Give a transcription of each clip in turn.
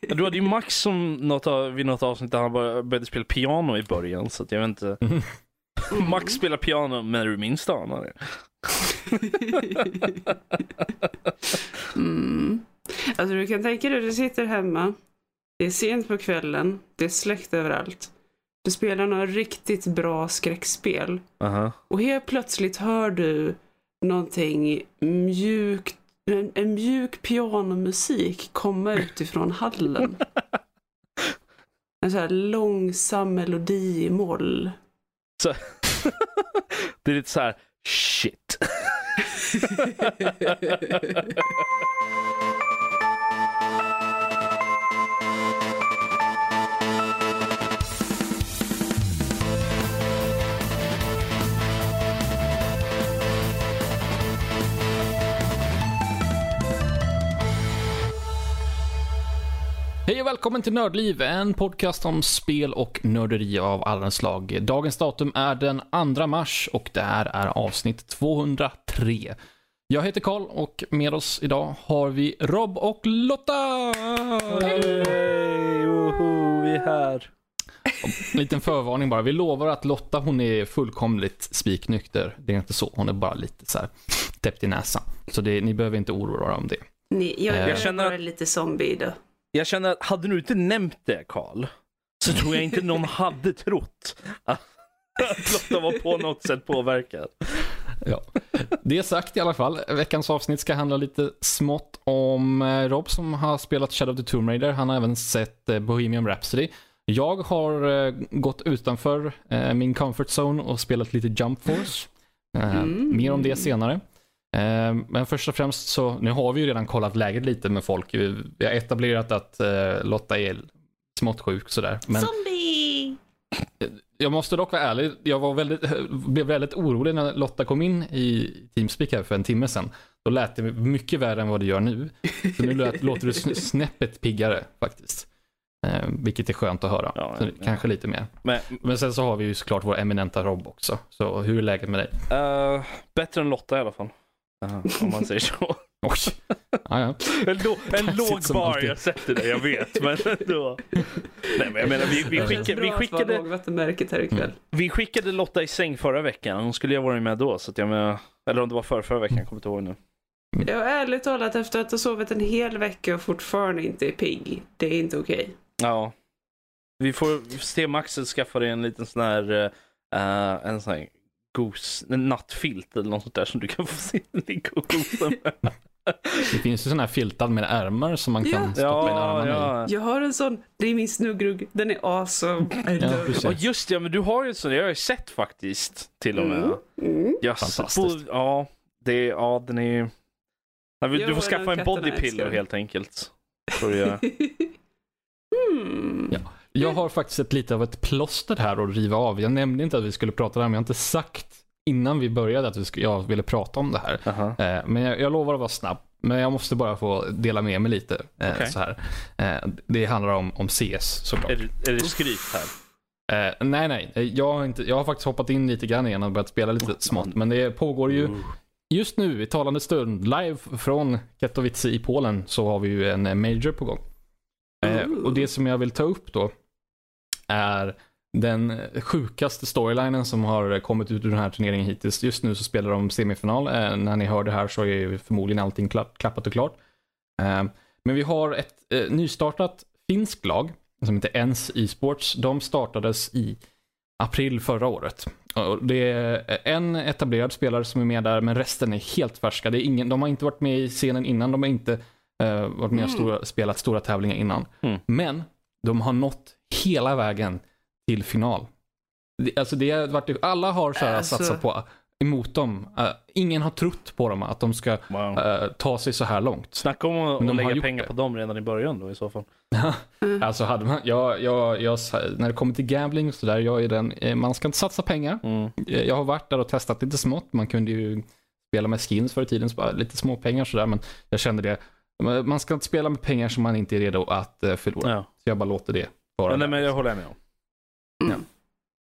Du hade ju Max som något av, vid något avsnitt där han bara började spela piano i början. Så att jag vet inte. Mm. Max spelar piano men du minst anar det. Mm. Alltså du kan tänka dig, du sitter hemma. Det är sent på kvällen. Det är släckt överallt. Du spelar något riktigt bra skräckspel. Aha. Och helt plötsligt hör du någonting mjukt, en, en mjuk pianomusik komma utifrån hallen. En så här långsam melodi i moll. Det är lite så här shit. Hej och välkommen till Nördliv, en podcast om spel och nörderi av alla slag. Dagens datum är den 2 mars och det här är avsnitt 203. Jag heter Karl och med oss idag har vi Rob och Lotta! Hej, woho, vi är här. En liten förvarning bara, vi lovar att Lotta hon är fullkomligt spiknykter. Det är inte så, hon är bara lite så här täppt i näsan. Så det, ni behöver inte oroa er om det. Ni, jag, jag jag känner känner att- lite zombie då. Jag känner att hade du inte nämnt det Karl så tror jag inte någon hade trott att Lotta var på något sätt påverkad. Ja. Det sagt i alla fall. Veckans avsnitt ska handla lite smått om eh, Rob som har spelat Shadow of the Tomb Raider. Han har även sett eh, Bohemian Rhapsody. Jag har eh, gått utanför min comfort zone och spelat lite Jump Force. Mm. Mer om det senare. Eh, Men först och främst så, nu har vi ju redan kollat läget lite med folk. Vi har etablerat att eh, Lotta är smått sjuk sådär. Men Zombie! jag måste dock vara ärlig, jag var väldigt, blev väldigt orolig när Lotta kom in i Teamspeak här för en timme sedan. Då lät det mycket värre än vad det gör nu. Så nu lät, låter du sn- snäppet piggare faktiskt. Eh, vilket är skönt att höra. Ja, ja. Kanske lite mer. Men Men sen så har vi ju såklart vår eminenta Rob också. Så hur är läget med dig? eh, bättre än Lotta i alla fall. Eh, om man säger så. Oj. Ja, ja. En, lo- en låg bar alltid. jag sätter det, jag vet. Men ändå. Nej men jag menar vi, vi, skickade, vi, skickade, ikväll. vi skickade Lotta i säng förra veckan. Hon skulle ju ha varit med då. Så att jag menar, eller om det var förra, förra veckan, jag kommer inte ihåg nu. Jag har ärligt talat efter att ha sovit en hel vecka och fortfarande inte är pigg. Det är inte okej. Ja. Vi får se om Axel skaffar dig en liten sån här, eh, en sån här gos, nattfilt eller något sånt där som du kan få se ligga och gosa med. Det finns ju sådana här filtar med ärmar som man kan Ja. stoppa in Ja, armarna i. ja. Jag har en sån, det är min snuggrugg. Den är awesome. I Ja. Ja just det, ja, men du har ju en sån, jag har ju sett faktiskt till och med. Mm. Mm. Yes. Fantastiskt. Ja, det, är- ja den är Du Jo, får skaffa en katterna body pillow älskar. helt enkelt. Du göra. hmm. Ja. Jag har faktiskt ett lite av ett plåster här att riva av. Jag nämnde inte att vi skulle prata det här, men jag har inte sagt innan vi började att vi skulle, jag ville prata om det här. Aha. Eh, men jag, jag lovar att vara snabb. Men jag måste bara få dela med mig lite. Eh, Okej. så här. Eh, det handlar om, om CS såklart. Är, är det skryt här? Eh, nej, nej. Jag har, inte, jag har faktiskt hoppat in lite grann igen och börjat spela lite smått. Men det pågår ju just nu i talande stund live från Katowice i Polen så har vi ju en major på gång. Ooh. och det som jag vill ta upp då är den sjukaste storylinen som har kommit ut ur den här turneringen hittills. Just nu så spelar de semifinal. Eh, när ni hör det här så är förmodligen allting kla- klappat och klart. Eh, men vi har ett eh, nystartat finskt lag som heter Ens e-sports. De startades i april förra året. Och Det är en etablerad spelare som är med där, men resten är helt färska. Det är ingen, de har inte varit med i scenen innan, de har inte eh, varit med och Mm. stora, spelat stora tävlingar innan. Mm. Men de har nått hela vägen till final. Alltså det har varit, alla har så här Alltså- satsat på emot dem. Eh, ingen har trott på dem att de ska Wow. eh, ta sig så här långt. Snacka om att de lägga pengar det. på dem redan i början då i så fall. Mm. Alltså hade man, jag, jag, jag, när det kommer till gambling och sådär, jag är den, eh, man ska inte satsa pengar. Mm. Jag har varit där och testat lite smått. Man kunde ju spela med skins förr i tiden, lite små pengar sådär. Men jag kände det, man ska inte spela med pengar som man inte är redo att förlora. Ja. Så jag bara låter det vara. Ja, nej, men jag håller med om.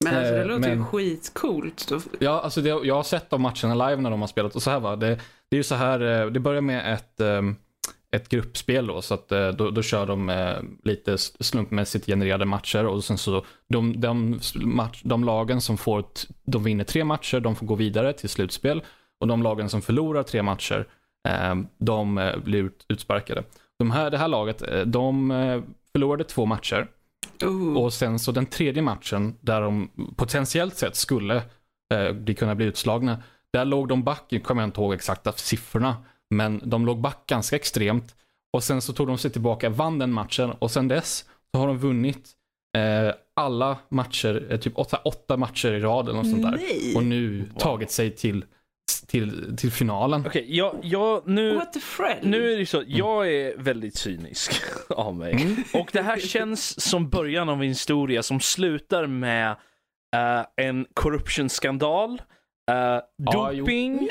Men alltså, det Eh, låter ju men- skitcoolt. Då- Ja, alltså det, jag har sett de matcherna live när de har spelat och så här va. Det, det är ju så här, eh, det börjar med ett, ehm, ett gruppspel då, så att eh, då, då kör de lite slumpmässigt genererade matcher och sen så de, de, match, de lagen som får, de vinner tre matcher, de får gå vidare till slutspel och de lagen som förlorar tre matcher, eh, de blir ut, utsparkade. De här, det här laget, de förlorade två matcher Oh. och sen så den tredje matchen där de potentiellt sett skulle eh, de kunna bli utslagna. Där låg de back, jag kommer inte ihåg exakta siffrorna, men de låg back ganska extremt. Och sen så tog de sig tillbaka, vann den matchen och sen dess så har de vunnit eh, alla matcher, eh, typ åtta, åtta matcher i rad eller något sånt där. Nej! Och nu tagit sig till, till, till finalen. Okej, jag, jag, nu, What the friend? nu är det så, jag är väldigt cynisk av mig. Mm. Och det här känns som början av en historia som slutar med eh, en korruptionsskandal, uh, jo. doping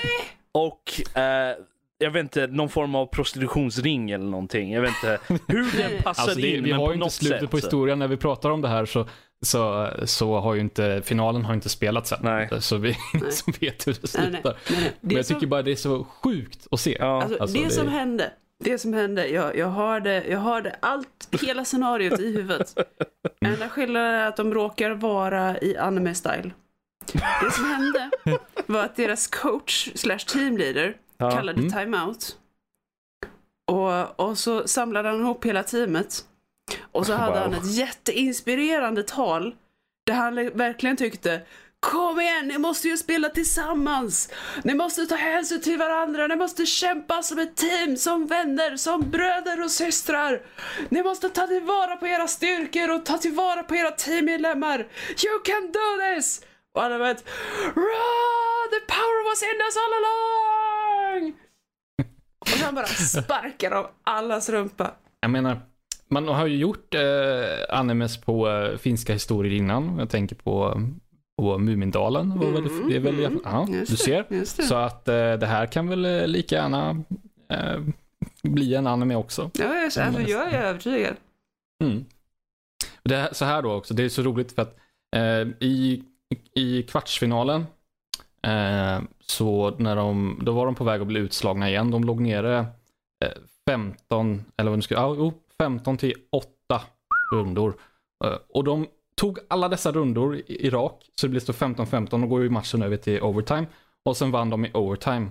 och eh, jag vet inte, någon form av prostitutionsring eller någonting. Jag vet inte hur den passar Alltså det, in, vi har ju inte slutet sätt. på historien när vi pratar om det här så, så, så har ju inte, finalen har inte spelats än. Nej. Så vi som vet hur det slutar. nej, nej, nej. Men Det jag som- tycker bara det är så sjukt att se. Ja. Alltså, Alltså, det, det- som hände, det som hände, jag, jag, hörde, jag hörde allt, hela scenariot i huvudet. Enda skillnaden är att de råkar vara i anime-style. Det som hände var att deras coach slash teamleader Ja. kallade Mm. timeout. Och, och så samlade han ihop hela teamet. Och så hade Wow. han ett jätteinspirerande tal där han verkligen tyckte Kom igen, ni måste ju spela tillsammans! Ni måste ta hänsyn till varandra, ni måste kämpa som ett team, som vänner, som bröder och systrar! Ni måste ta tillvara på era styrkor och ta tillvara på era teammedlemmar! You can do this! Och alla vet Run! The power was in us all along! Och han bara sparkar av allas rumpa. Jag menar, man har ju gjort eh, animes på eh, finska historier innan. Jag tänker på, på Mumindalen. var väl- Mm, det är väl, mm, ja, just du ser. Så att eh, det här kan väl eh, lika gärna eh, bli en anime också. Ja, jag, alltså, jag är övertygad. Mm. Det är så här då också, det är så roligt för att eh, i, i kvartsfinalen så när de, då var de på väg att bli utslagna igen. De låg nere eh, 15, eller vad nu ska, ja, jo, 15 till 8 rundor. Eh, och de tog alla dessa rundor i, rak, så det blev så 15-15 och går ju matchen över till overtime. Och sen vann de i overtime.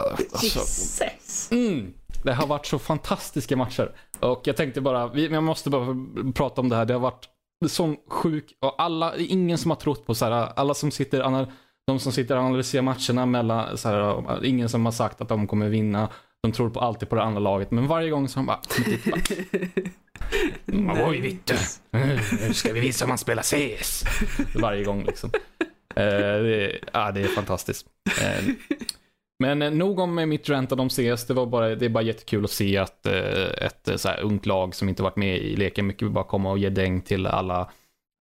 Alltså, Jesus. Mm. Det har varit så fantastiska matcher. Och jag tänkte bara, vi, jag måste bara prata om det här. Det har varit sån sjuk, och alla, ingen som har trott på så här, alla som sitter, de som sitter och analyserar matcherna mellan, så här, ingen som har sagt att de kommer vinna. De tror på alltid på det andra laget, men varje gång så har de bara, Nej. oj vittu, nu ska vi visa hur man spelar CS. Varje gång liksom. Eh, det, är- ja, det är fantastiskt. Eh, men eh, nog om mitt rant om CS. Det, var bara, det är bara jättekul att se att eh, ett eh, så här ungt lag som inte varit med i leken mycket vill bara komma och ge däng till alla,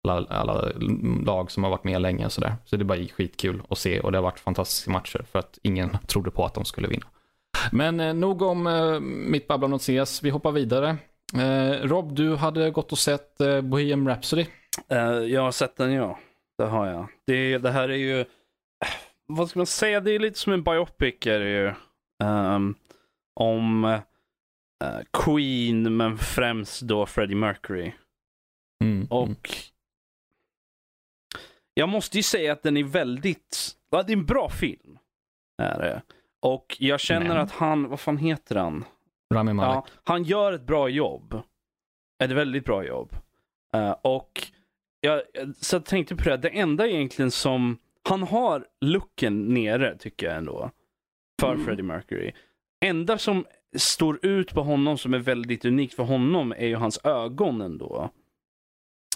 alla, alla lag som har varit med länge. Så, där. så det är bara skitkul att se och det har varit fantastiska matcher för att ingen trodde på att de skulle vinna. Men eh, nog om eh, mitt babblande om CS. Vi hoppar vidare. Eh, Rob, du hade gått och sett eh, Bohemian Rhapsody. Eh, jag har sett den ja. Det har jag. Det, det här är ju, vad ska man säga, det är lite som en biopic är det ju. Ehm, om eh, Queen men främst då Freddie Mercury. Mm, Och mm. jag måste ju säga att den är väldigt, ja, det är en bra film. Är det. Och jag känner Men. att han, vad fan heter han? Rami Malek. Ja, han gör ett bra jobb. Ett väldigt bra jobb. Eh, och jag, så jag tänkte på det, det enda egentligen som, han har looken nere tycker jag ändå. För Mm. Freddie Mercury. Enda som står ut på honom som är väldigt unikt för honom är ju hans ögon ändå.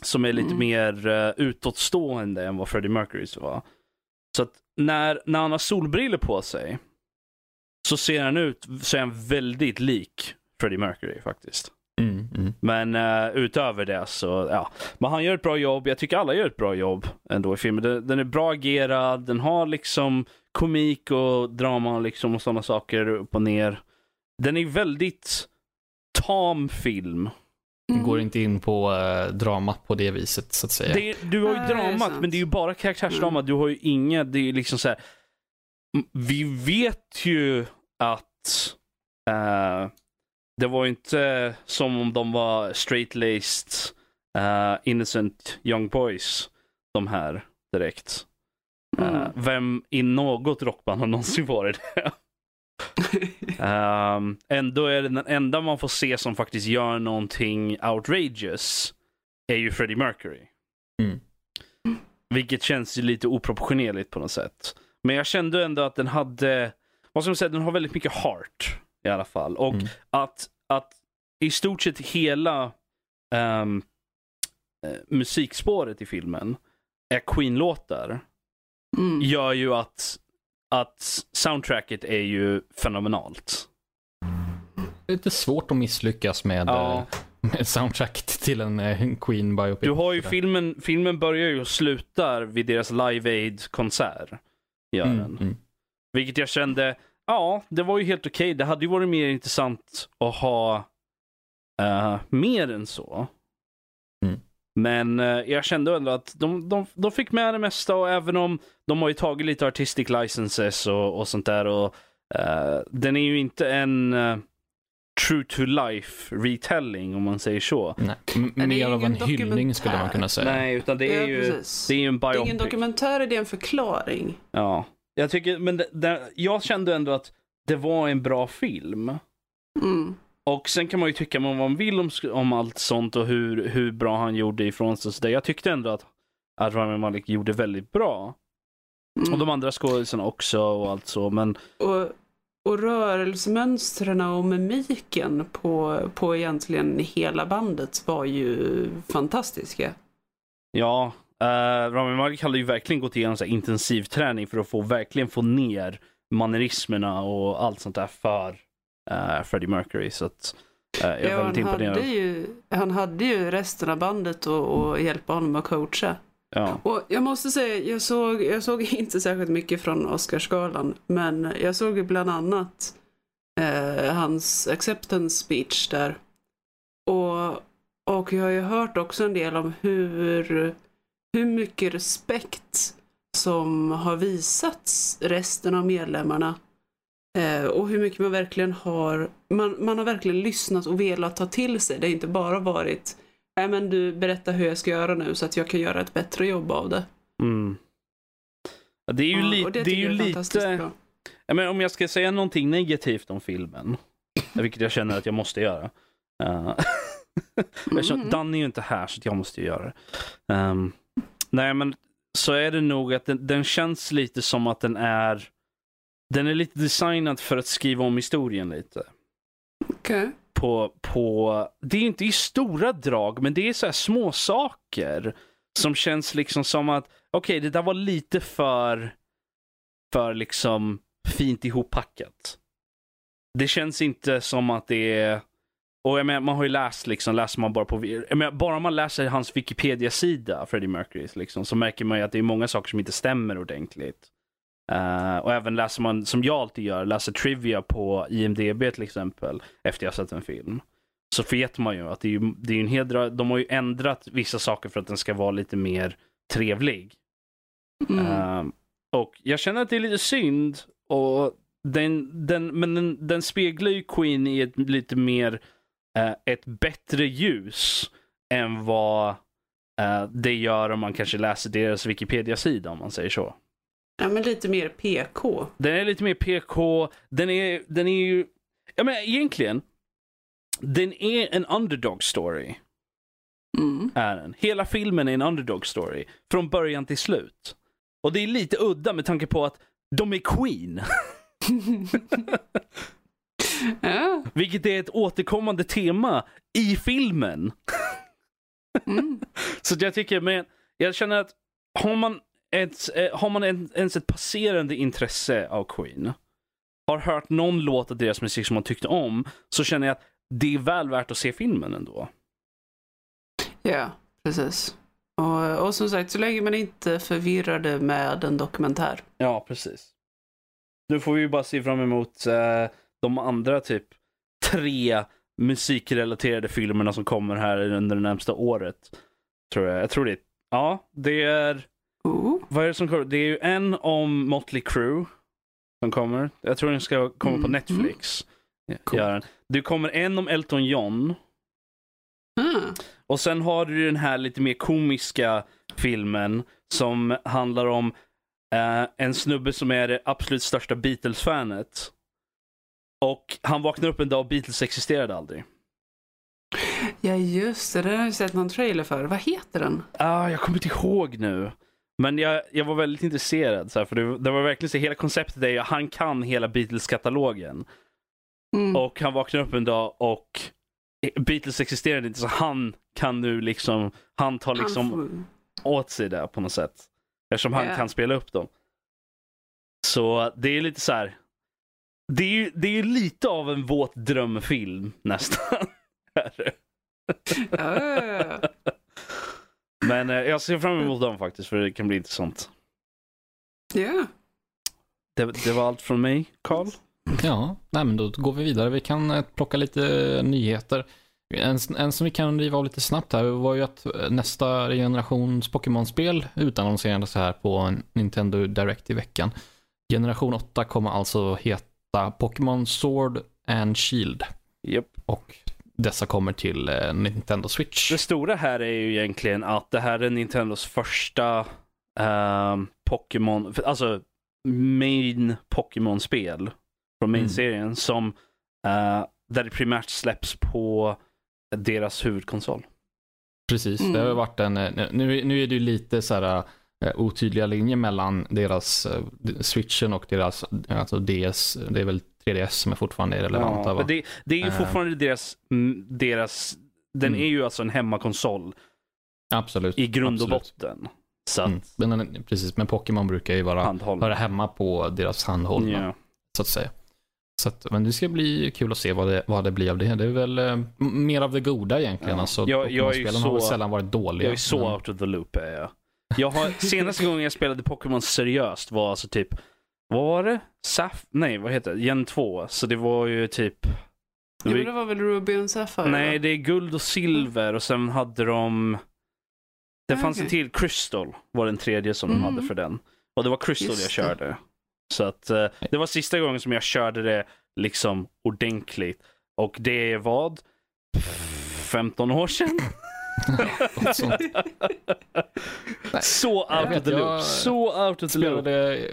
Som är lite Mm. mer uh, utåtstående än vad Freddie Mercurys var. Så att när, när han har solbriller på sig så ser han ut, så är han väldigt lik Freddie Mercury faktiskt. Mm, mm. Men eh, utöver det så, ja. Men han gör ett bra jobb. Jag tycker alla gör ett bra jobb ändå i filmen. Den, den är bra agerad. Den har liksom komik och drama liksom och sådana saker upp och ner. Den är väldigt tam film. Mm. Går inte in på eh, dramat på det viset så att säga. Det, du har ju dramat, men det är ju bara karaktärsdrama. Du har ju inga, det är liksom så här. Vi vet ju att eh, det var inte som om de var straight-laced, uh, innocent young boys, de här direkt. Mm. Uh, vem i något rockband har någonsin varit det? um, ändå är det den enda man får se som faktiskt gör någonting outrageous är ju Freddie Mercury. Mm. Vilket känns ju lite oproportionerligt på något sätt. Men jag kände ändå att den hade, vad ska man säga, den har väldigt mycket heart i alla fall. Och Mm. att, att i stort sett hela eh, musikspåret i filmen är Queen-låtar Mm. gör ju att, att soundtracket är ju fenomenalt. Lite svårt att misslyckas med, Ja. eh, med soundtracket till en eh, Queen biopic. Du har ju filmen, filmen börjar ju och slutar vid deras Live Aid-konsert. Gör Mm, den. mm. Vilket jag kände, ja, det var ju helt okej. Det hade ju varit mer intressant att ha eh, mer än så. Mm. Men eh, jag kände ändå att de, de, de fick med det mesta och även om de har ju tagit lite artistic licenses och, och sånt där. Och, eh, den är ju inte en true to life retelling om man säger så. Nej. M- det är mer av en hyllning skulle man kunna säga. Nej, utan det är Ja, ju, det är ju en Det är ingen biopic. dokumentär, det är en förklaring. Ja, jag tycker, men det, det, jag kände ändå att det var en bra film. Mm. Och sen kan man ju tycka vad man vill om, om allt sånt och hur, hur bra han gjorde ifrån sig. Så det, jag tyckte ändå att, att Rami Malek gjorde väldigt bra. Mm. Och de andra skådisarna också och allt så. Men Och, och rörelsemönstren och mimiken på, på egentligen hela bandet var ju fantastiska. ja, uh, Rami Malek hade ju verkligen gått igenom så intensiv träning för att få verkligen få ner mannerismerna och allt sånt där för uh, Freddie Mercury. Så att, eh, jag är Ja, väldigt han, imponerad. hade ju, han hade ju resten av bandet och, och hjälpa honom att coacha. Ja. Och jag måste säga, jag såg, jag såg inte särskilt mycket från Oscarsgalan, men jag såg ju bland annat eh, hans acceptance speech där. Och, och jag har ju hört också en del om hur, hur mycket respekt som har visats resten av medlemmarna. Eh, och hur mycket man verkligen har, man, man har verkligen lyssnat och velat ta till sig. Det har inte bara varit Nej men du berättar hur jag ska göra nu så att jag kan göra ett bättre jobb av det. Mm. Ja, Det är ju, Ja, li- och det är tycker ju lite... Ja, men om jag ska säga någonting negativt om filmen, vilket jag känner att jag måste göra. Uh, Mm. Dan är ju inte här så jag måste ju göra det. Ehm, nej men så är det nog att den, den känns lite som att den är den är lite designad för att skriva om historien lite. Okej. På, på, det är inte i stora drag, men det är så här små saker som känns liksom som att, okej, det där var lite för, för liksom fint ihoppackat. Det känns inte som att det är, och jag menar, man har ju läst liksom, läser man bara på, jag menar, bara man läser hans Wikipedia-sida, Freddie Mercurys, liksom, så märker man ju att det är många saker som inte stämmer ordentligt. Eh, och även läser man, som jag alltid gör, läser trivia på IMDB till exempel, efter jag sett en film. Så vet man ju att det är, ju, det är en hel dra- de har ju ändrat vissa saker för att den ska vara lite mer trevlig. Mm. Eh, och jag känner att det är lite synd. Och den, den, men den, den speglar ju Queen i ett lite mer, eh, ett bättre ljus än vad det gör om man kanske läser deras Wikipedia-sida om man säger så. Ja men lite mer PK. Den är lite mer PK, den är, den är ju, jag menar egentligen, den är en underdog story. Mm. Är den. Hela filmen är en underdog story. Från början till slut. Och det är lite udda med tanke på att de är Queen. ja. Vilket är ett återkommande tema i filmen. Mm. Så jag tycker, men jag känner att har man, ett, eh, har man en, ens ett passerande intresse av Queen, har hört någon låt av deras musik som man tyckte om, så känner jag att det är väl värt att se filmen ändå. ja, precis. Och, och som sagt, så länge man inte förvirrade med en dokumentär. Ja, precis. Nu får vi ju bara se fram emot eh, de andra typ tre musikrelaterade filmerna som kommer här under det närmsta året. Tror jag. Jag tror det. Ja, det är Oh. Vad är det som kommer? Det är ju en om Motley Crue som kommer. Jag tror den ska komma på Mm. Netflix Coolt. Göra den. Du kommer en om Elton John. Ah. Och sen har du den här lite mer komiska filmen som handlar om eh, en snubbe som är det absolut största Beatles-fanet. Och han vaknar upp en dag och Beatles existerade aldrig. Ja, just det. Den har jag sett någon trailer för. Vad heter den? Ah, jag kommer inte ihåg nu. Men jag, jag var väldigt intresserad. Så här, för det, det var verkligen så hela konceptet är ju att han kan hela Beatles-katalogen. Mm. Och han vaknar upp en dag och Beatles existerade inte så han kan nu liksom, han tar liksom Han åt sig det på något sätt. Eftersom han Ja. kan spela upp dem. Så det är lite så här. Det är ju det är ju lite av en våt drömfilm nästan. Ja, ja, ja. Men eh, jag ser fram emot dem faktiskt för det kan bli intressant. ja. Det, det var allt från mig, Karl. Ja, nej men då går vi vidare. Vi kan eh, plocka lite eh, nyheter. En, en som vi kan riva av lite snabbt här var ju att nästa generations Pokémon-spel utannonserades här på Nintendo Direct i veckan. Generation 8 kommer alltså heta Pokémon Sword and Shield Yep. och dessa kommer till eh, Nintendo Switch. Det stora här är ju egentligen att det här är Nintendos första ehm, Pokémon, alltså main Pokémon-spel från main-serien som eh, där det primärt släpps på deras huvudkonsol. Precis, Mm. det har varit en, eh, nu, nu är det ju lite så här eh, otydliga linjer mellan deras eh, switchen och deras, alltså DS, det är väl 3DS som är fortfarande relevanta Ja, det, det är ju Eh. fortfarande deras, mm, deras den Mm. är ju alltså en hemmakonsol Absolut. i grund och absolut. botten. Så att Mm. Men, precis, men Pokémon brukar ju vara, handhåll. höra hemma på deras handhållna, Ja. så att säga. Så att, men det ska bli kul att se vad det, vad det blir av det. Det är väl eh, mer av det goda egentligen. Ja. Alltså, Jag- jag är har väl sällan varit dåliga. Jag är så men- out of the loop är jag. jag har, senaste gången jag spelade Pokémon seriöst var alltså typ, vad var det? Saf? Nej, vad heter det? Gen 2. Så det var ju typ... Ja, men det var väl Ruby och Sapphire? Nej, va? det är guld och silver och sen hade de... Det Ah, fanns en okej. till, Crystal var den tredje som de Mm. hade för den. Och det var Crystal Just jag det. körde. Så att eh, det var sista gången som jag körde det liksom ordentligt. Och det är vad? 15 år sedan? Så out of the loop. Så out of the loop. spelade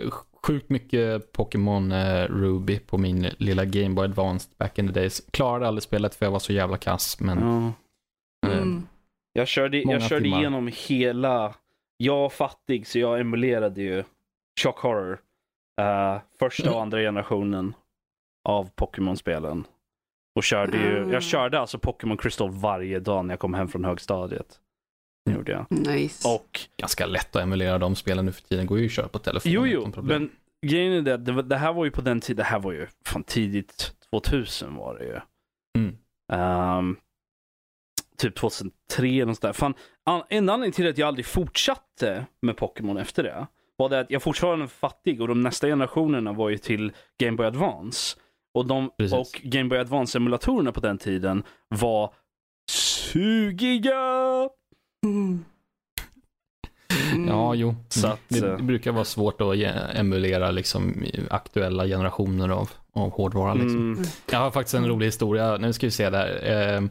sjukt mycket Pokémon eh, Ruby på min lilla Game Boy Advance back in the days. Klarade aldrig spelet för jag var så jävla kass, men Ja. eh, Mm. Jag körde, jag körde timmar. igenom hela... Jag var fattig så jag emulerade ju Shock Horror. eh, första och andra generationen av Pokémon-spelen. Och körde ju, jag körde alltså Pokémon Crystal varje dag när jag kom hem från högstadiet. Det gjorde jag. Nice. Och ganska lätt att emulera de spelen nu för tiden. Går ju att köra på telefon jo, jo, men grejen är det, att det, var- det här var ju på den tiden, det här var ju fan tidigt 2000 var det ju. Mm. Ehm, typ 2003 eller något sånt där. Fan, an- en anledning till att jag aldrig fortsatte med Pokémon efter det var det att jag fortfarande var fattig och de nästa generationerna var ju till Game Boy Advance. Och, de, Precis. och Game Boy Advance-emulatorerna på den tiden var sugiga. Mm. Mm. Ja, jo. Så att, det, eh, det brukar vara svårt att emulera liksom, aktuella generationer av, av hårdvara. Liksom. Mm, Jag har faktiskt en rolig historia. Nu ska vi se där. Eh,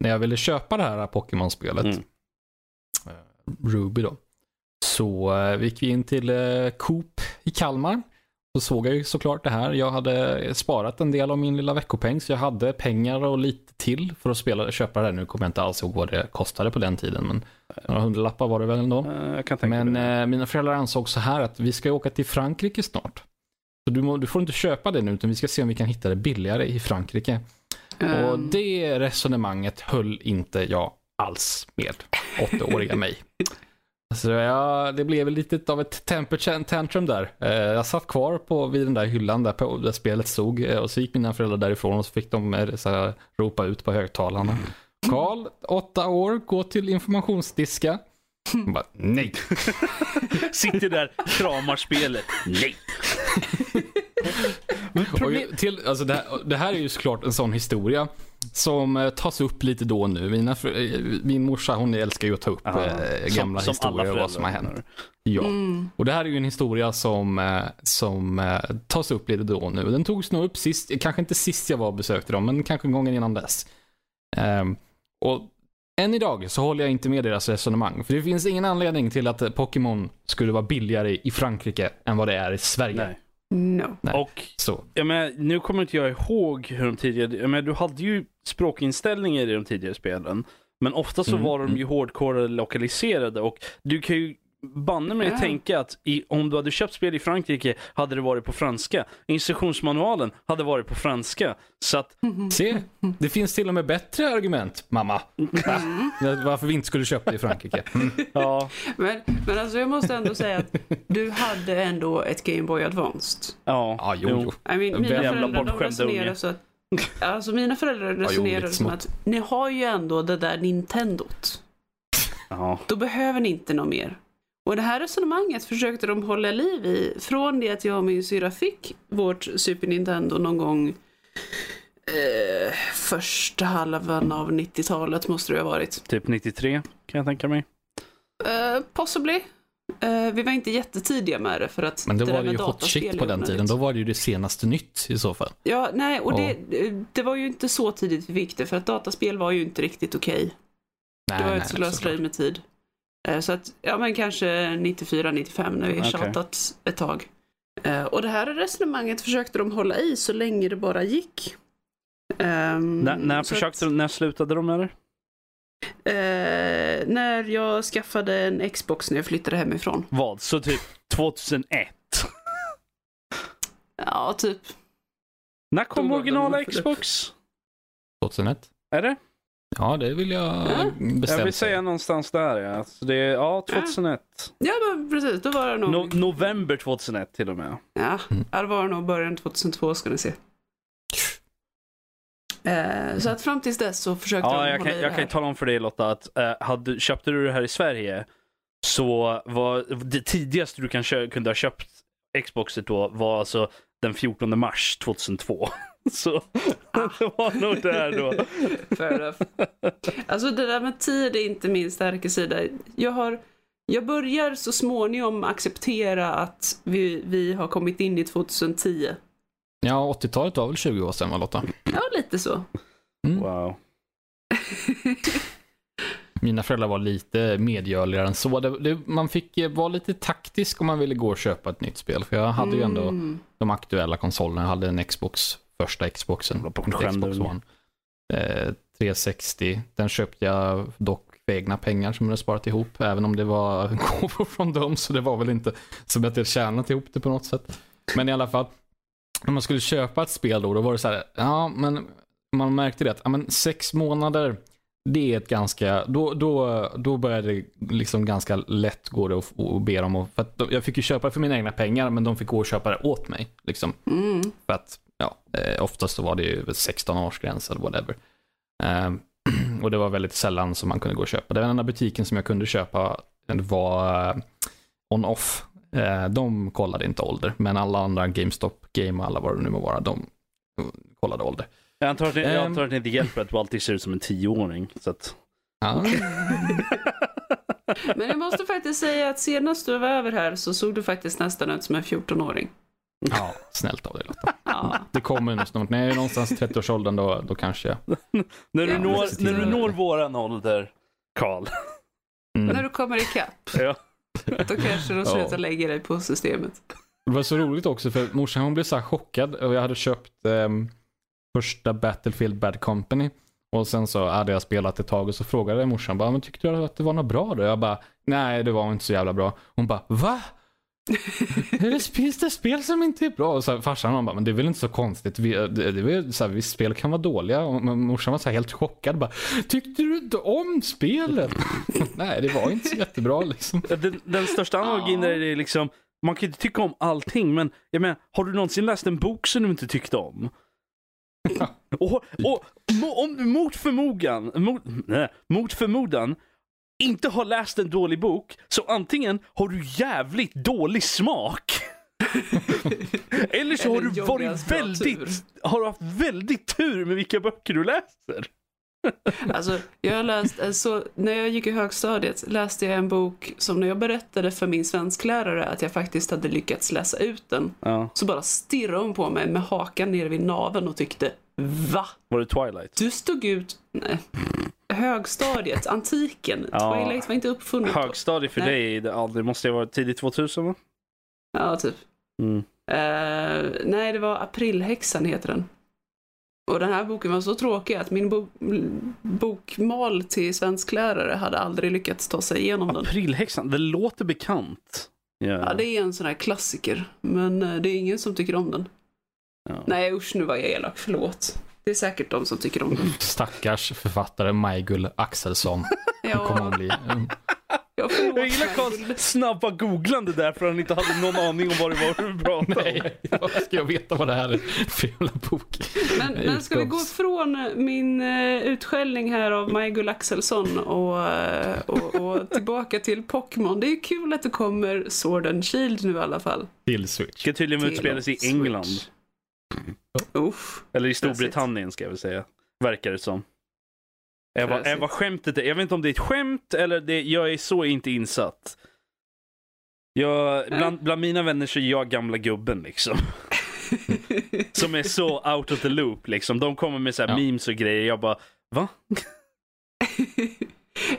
när jag ville köpa det här Pokémon-spelet, Mm. eh, Ruby då, så eh, gick vi in till eh, Coop i Kalmar. Så såg jag ju såklart det här. Jag hade sparat en del av min lilla veckopeng, så jag hade pengar och lite till för att spela, köpa det här. Nu kommer jag inte alls ihåg vad det kostade på den tiden, men några hundralappar var det väl ändå. eh, Men eh, mina föräldrar ansåg så här att vi ska åka till Frankrike snart. Så du, må, du får inte köpa det nu, utan vi ska se om vi kan hitta det billigare i Frankrike. Och Ehm, det resonemanget höll inte jag alls med åttaåriga mig. Så ja, det blev lite av ett temper tantrum där. Eh, Jag satt kvar på, vid den där hyllan där, på, där spelet stod eh, och så gick mina föräldrar därifrån och så fick de eh, så här, ropa ut på högtalarna. Karl, åtta år, gå till informationsdiska. Jag Bara, nej. Sitter där, kramar spelet. Nej. Och till, alltså det, här, det här är ju såklart en sån historia som eh, tas upp lite då och nu. Mina, eh, min morsa hon älskar ju att ta upp Ja, eh, gamla som, historier och vad som har hänt. Ja. Mm. Och det här är ju en historia som, som tas upp lite då och nu. Den togs nog upp sist, kanske inte sist jag var och besökte dem, men kanske gången innan dess. Ehm, och än idag så håller jag inte med deras resonemang. För det finns ingen anledning till att Pokémon skulle vara billigare i Frankrike än vad det är i Sverige. Nej. No. Nej. Och Så. jag menar, nu kommer inte jag ihåg hur de tidigare... Jag menar, du hade ju språkinställningar i de tidigare spelen. Men ofta så Mm, var de mm. ju hårdcore lokaliserade och du kan ju banne mig Ja. tänka att i, om du hade köpt spel i Frankrike hade det varit på franska. Instruktionsmanualen hade varit på franska. Så att, Se, det finns till och med bättre argument, mamma. Va? Varför vi inte skulle köpa det i Frankrike. Mm. ja, Men, men alltså jag måste ändå säga att du hade ändå ett Game Boy Advanced. ja, Ja, jo, jo. I mean, mina Jävla föräldrar de resonerar så att Alltså mina föräldrar resonerar lite som att ni har ju ändå det där Nintendot. ja. Då behöver ni inte något mer. Och det här resonemanget försökte de hålla liv i från det att jag och min syra fick vårt Super Nintendo någon gång eh, första halvan av 90-talet måste det ha varit. Typ 93 kan jag tänka mig. Eh, possibly. Eh, vi var inte jättetidiga med det för att Men det där var med ju hot dataspel shit på den tiden. Då var det ju det senaste nytt i så fall. Ja, nej, och Ja. det, det var ju inte så tidigt vi fick det för att dataspel var ju inte riktigt okej. Nej, Det var nej, ett slöseri med tid. Eh, Så att, ja men kanske 94, 95 när vi Okej. tjatat ett tag. Eh, Och det här resonemanget försökte de hålla i så länge det bara gick. Ehm, När, när, försökte, att, när slutade de med det? eh, när jag skaffade en Xbox när jag flyttade hemifrån. Vad? Så typ 2001? Ja, typ. När kom originala. Xbox? 2001? Är det? Ja, det vill jag Ja. bestämt Jag vill säga. någonstans där ja. Så det är, ja, 2001. Ja, men precis. Då var det nog... No, november 2001 till och med. Ja, Mm. ja, det var nog början 2002 ska ni se. Eh, så att fram tills dess så försökte Ja, de jag hålla kan, i jag det kan här. tala om för dig Lotta att eh, hade, köpte du det här i Sverige så var det tidigaste du kan kunde ha köpt Xboxet då var alltså den 14 mars 2002. Så det var nog där då. Alltså det där med tid är inte min starka sida. Jag, har, jag börjar så småningom acceptera att vi, vi har kommit in i 2010. Ja, 80-talet var väl 20 år sedan va Lotta? Ja, lite så. Wow. Mina föräldrar var lite medgörligare än så. Det, det, man fick eh, vara lite taktisk om man ville gå och köpa ett nytt spel. För jag hade ju ändå Mm. de aktuella konsolerna. Jag hade en Xbox, första Xboxen. Xbox. One. Eh, 360. Den köpte jag dock för egna pengar som jag hade sparat ihop. Även om det var gåvor från dem. Så det var väl inte som att jag tjänat ihop det på något sätt. Men i alla fall. När man skulle köpa ett spel då, då var det så här. Ja, men man märkte det att ja, men sex månader. Det är ett ganska, då, då, då började det liksom ganska lätt gå det att att be dem att, för att de- jag fick ju köpa det för mina egna pengar men de fick gå och köpa det åt mig. Liksom. Mm. För att, ja, eh, oftast så var det ju 16 års gräns eller whatever. Ehm, och det var väldigt sällan som man kunde gå och köpa. Den enda butiken som jag kunde köpa var eh, on-off. Eh, de kollade inte ålder, men alla andra GameStop, Game och alla vad det nu må vara, de kollade ålder. Jag antar, att det, jag Ehm. antar att det inte hjälper att du alltid ser ut som en tioåring. Så att... Ja, Men jag måste faktiskt säga att senast du var över här så såg du faktiskt nästan ut som en 14-åring. Ja snällt av dig Lotta. Ja. Det kommer nog snart. När jag är någonstans i 30-årsåldern då, då kanske jag... När, du Ja, når, när du når våran ålder, Karl. Mm. När du kommer ikapp, Ja. då kanske de Ja. slutar lägga dig på systemet. Det var så roligt också för morsan hon blev så här chockad och jag hade köpt ehm, första Battlefield Bad Company och sen så hade jag spelat ett tag och så frågade jag morsan bara, men tyckte du att det var något bra då? Jag bara, nej det var inte så jävla bra. Hon bara, va? Finns det spel som inte är bra? Och så här, farsan han bara, men det är väl inte så konstigt. Vi, det, det är så här, visst spel kan vara dåliga. Och morsan var så här helt chockad bara, tyckte du inte om spelet? nej det var inte så jättebra liksom. Den, den största analogin där är liksom, man kan ju inte tycka om allting, men jag menar, har du någonsin läst en bok som du inte tyckte om? och, och mo- om du mot förmodan, mot, nej, mot förmodan inte har läst en dålig bok, så antingen har du jävligt dålig smak, Eller så har du varit väldigt, har du haft väldigt tur med vilka böcker du läser. Alltså, jag har läst, alltså, när jag gick i högstadiet läste jag en bok som när jag berättade för min svensklärare att jag faktiskt hade lyckats läsa ut den, Ja. så bara stirrade hon på mig med hakan nere vid naveln och tyckte Va? Var det Twilight? Du stod ut... Nej. Högstadiet, antiken. Ja. Twilight var inte uppfunnet då. Högstadie för Nej. dig, det, måste ju vara tidigt 2000 va? Ja, typ. Mm. Eh, nej, det var Aprilhäxan heter den. Och den här boken var så tråkig att min bo bokmal till svensklärare hade aldrig lyckats ta sig igenom den. Aprilhäxan, det låter bekant. Ja. Ja, det är en sån här klassiker, men eh, det är ingen som tycker om den. Ja. Nej usch, nu var jag elak, förlåt. Det är säkert de som tycker om den. Stackars författare Majgull Axelsson. Han kommer Ja, att bli... mm, jag förlåt Jag gillar. Karls snabba googlande där för han inte hade någon aning om vad det var du pratade om. Nej, vad ska jag veta vad det här är för jävla bok? Men, men ska vi gå från min uh, utskällning här av Majgull Axelsson och, eh, och, och tillbaka till Pokémon. Det är ju kul att det kommer Sword and Shield nu i alla fall. Till Switch. Ska tydligen utspelas i Switch. Uff. Eller i Storbritannien ska jag väl säga. Verkar det som. Var skämtet är. Jag vet inte om det är ett skämt eller det, jag är så inte insatt. Jag, bland, bland mina vänner så är jag gamla gubben liksom. Som är så out of the loop liksom. De kommer med så här Ja. memes och grejer. Jag bara, va?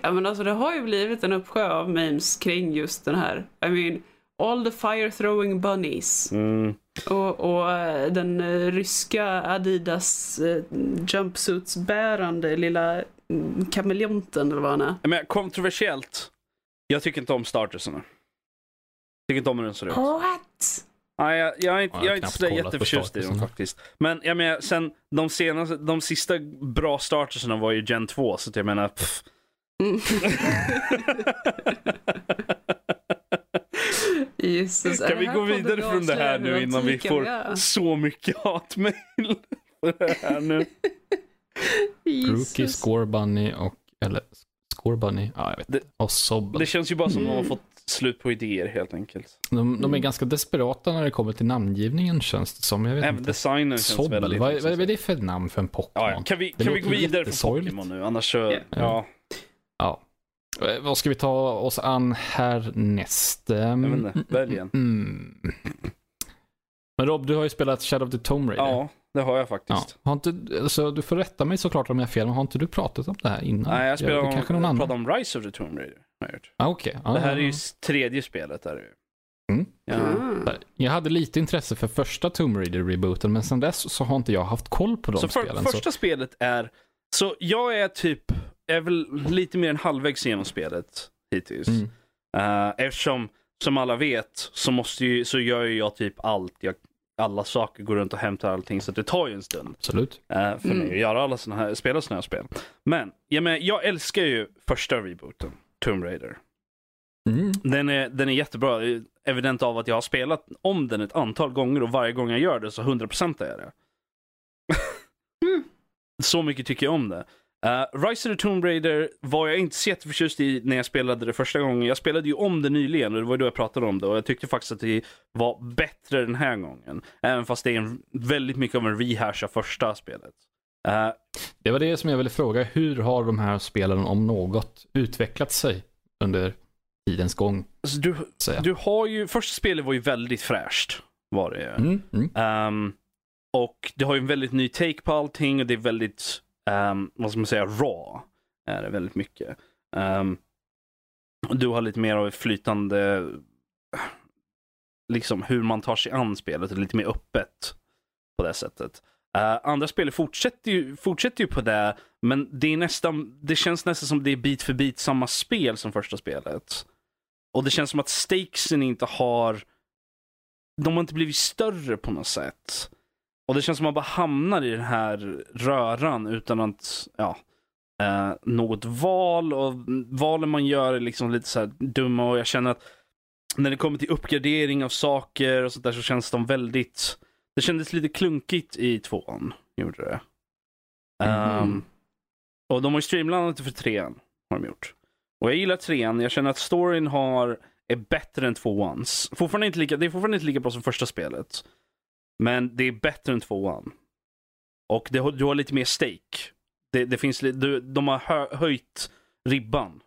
ja men alltså det har ju blivit en uppsjö av memes kring just den här. I mean, all the fire throwing bunnies. Mm. Och, och eh, den eh, ryska Adidas eh, jumpsuits-bärande lilla mm, kameleonten eller vad han är. Men kontroversiellt. Jag tycker inte om startersarna. Tycker inte om hur den ser ut. What? Nej, jag, jag är inte, Ja, jag är inte sådär jätteförtjust i dem faktiskt. Men jag menar, sen de senaste, de sista bra startersarna var ju Gen 2, så att jag menar... Pff. Mm. Jesus, kan vi gå vidare från det här nu innan vi får är? så mycket hatmejl? Rookie, Jesus. Score Bunny och... Eller Score Bunny? Ja, jag vet Det-. Och Sobel. Det känns ju bara som att de har Mm. fått slut på idéer helt enkelt. De, de är Mm. ganska desperata när det kommer till namngivningen känns det som. Jag vet Även inte. designen känns Sobel, väldigt... vad, vad är det för namn för en Pokémon? Ja, ja. Kan vi, Det kan vi gå vidare från. Pokémon nu? Annars så, Ja. ja. Ja. Eh, Vad ska vi ta oss an härnäst? Jag vet inte, välj en. mm. Men Rob, du har ju spelat Shadow of the Tomb Raider. ja, det har jag Ja. faktiskt. Har inte, alltså, du får rätta mig såklart om jag har fel, men har inte du pratat om det här innan? Nej, jag spelar det om, kanske någon annan. pratar om Rise of the Tomb Raider. Ah, okej. Ah, Det här är ju tredje spelet. Där. är det ju. Mm. Ja. Mm. ah. Jag hade lite intresse för första Tomb Raider-rebooten, men sen dess så har inte jag haft koll på de Så för, spelen. första spelet är... Så jag är typ... är väl lite mer än halvvägs genom spelet hittills. Mm. Eh, eftersom, som alla vet, så, måste ju, så gör ju jag typ allt. Jag, alla saker, går runt och hämtar allting, så det tar ju en stund. Absolut. eh, för Mm. mig att göra alla såna här, spela såna här spel. Men, jag, men jag älskar ju första rebooten, Tomb Raider. Mm. Den är, den är jättebra. Är evident av att jag har spelat om den ett antal gånger och varje gång jag gör det så 100% är jag det. Mm. Så mycket tycker jag om det. Uh, Rise of the Tomb Raider var jag inte så jätteförtjust i när jag spelade det första gången. Jag spelade ju om det nyligen och det var då jag pratade om det och jag tyckte faktiskt att det var bättre den här gången. Även fast det är en, väldigt mycket av en rehash av första spelet. Eh, Det var det som jag ville fråga. Hur har de här spelen, om något, utvecklat sig under tidens gång? alltså du, du har ju, första spelet var ju väldigt fräscht. Var det ju. Mm. Mm. Ehm, och det har ju en väldigt ny take på allting och det är väldigt, um, vad ska man säga, raw. Är det väldigt mycket. Um, du har lite mer av ett flytande, liksom hur man tar sig an spelet, och lite mer öppet på det sättet. Uh, andra spel fortsätter ju, fortsätter ju på det, men det är nästan, det känns nästan som det är bit för bit samma spel som första spelet. Och det känns som att stakesen inte har de har inte blivit större på något sätt. Och det känns som att man bara hamnar i den här röran utan att, ja, eh, något val och valen man gör är liksom lite så dumma och jag känner att när det kommer till uppgradering av saker och sånt där så känns de väldigt, det kändes lite klunkigt i tvåan, gjorde det. Ehm, Mhm. och de har ju streamlandat för trean, har de gjort. Och jag gillar trean, jag känner att storyn har är bättre än tvåans. Fortfarande inte lika, det är fortfarande inte lika bra som första spelet. Men det är bättre än tvåan. Och det, du har lite mer stake. Det, det finns, du, de har hö, höjt ribban.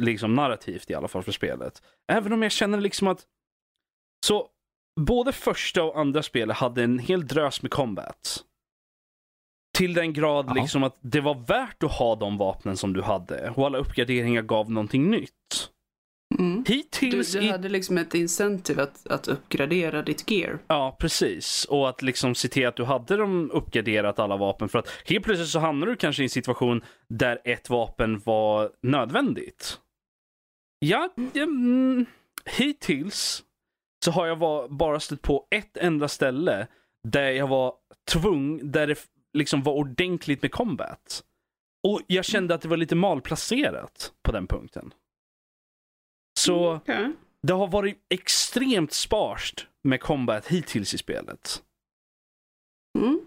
Liksom narrativt i alla fall för spelet. Även om jag känner liksom att... Så både första och andra spelet hade en hel drös med combat. Till den grad liksom att det var värt att ha de vapnen som du hade. Och alla uppgraderingar gav någonting nytt. Mm. Du, Hittills du i hade liksom ett incentive att, att uppgradera ditt gear. Ja, precis. Och att liksom se till att du hade de uppgraderat alla vapen. För att helt plötsligt så hamnar du kanske i en situation där ett vapen var nödvändigt. Ja, mm, hittills så har jag var, bara stött på ett enda ställe där jag var tvungen, där det liksom var ordentligt med combat. Och jag kände att det var lite malplacerat på den punkten. Så Okej. det har varit extremt sparst med combat hittills i spelet. Mm.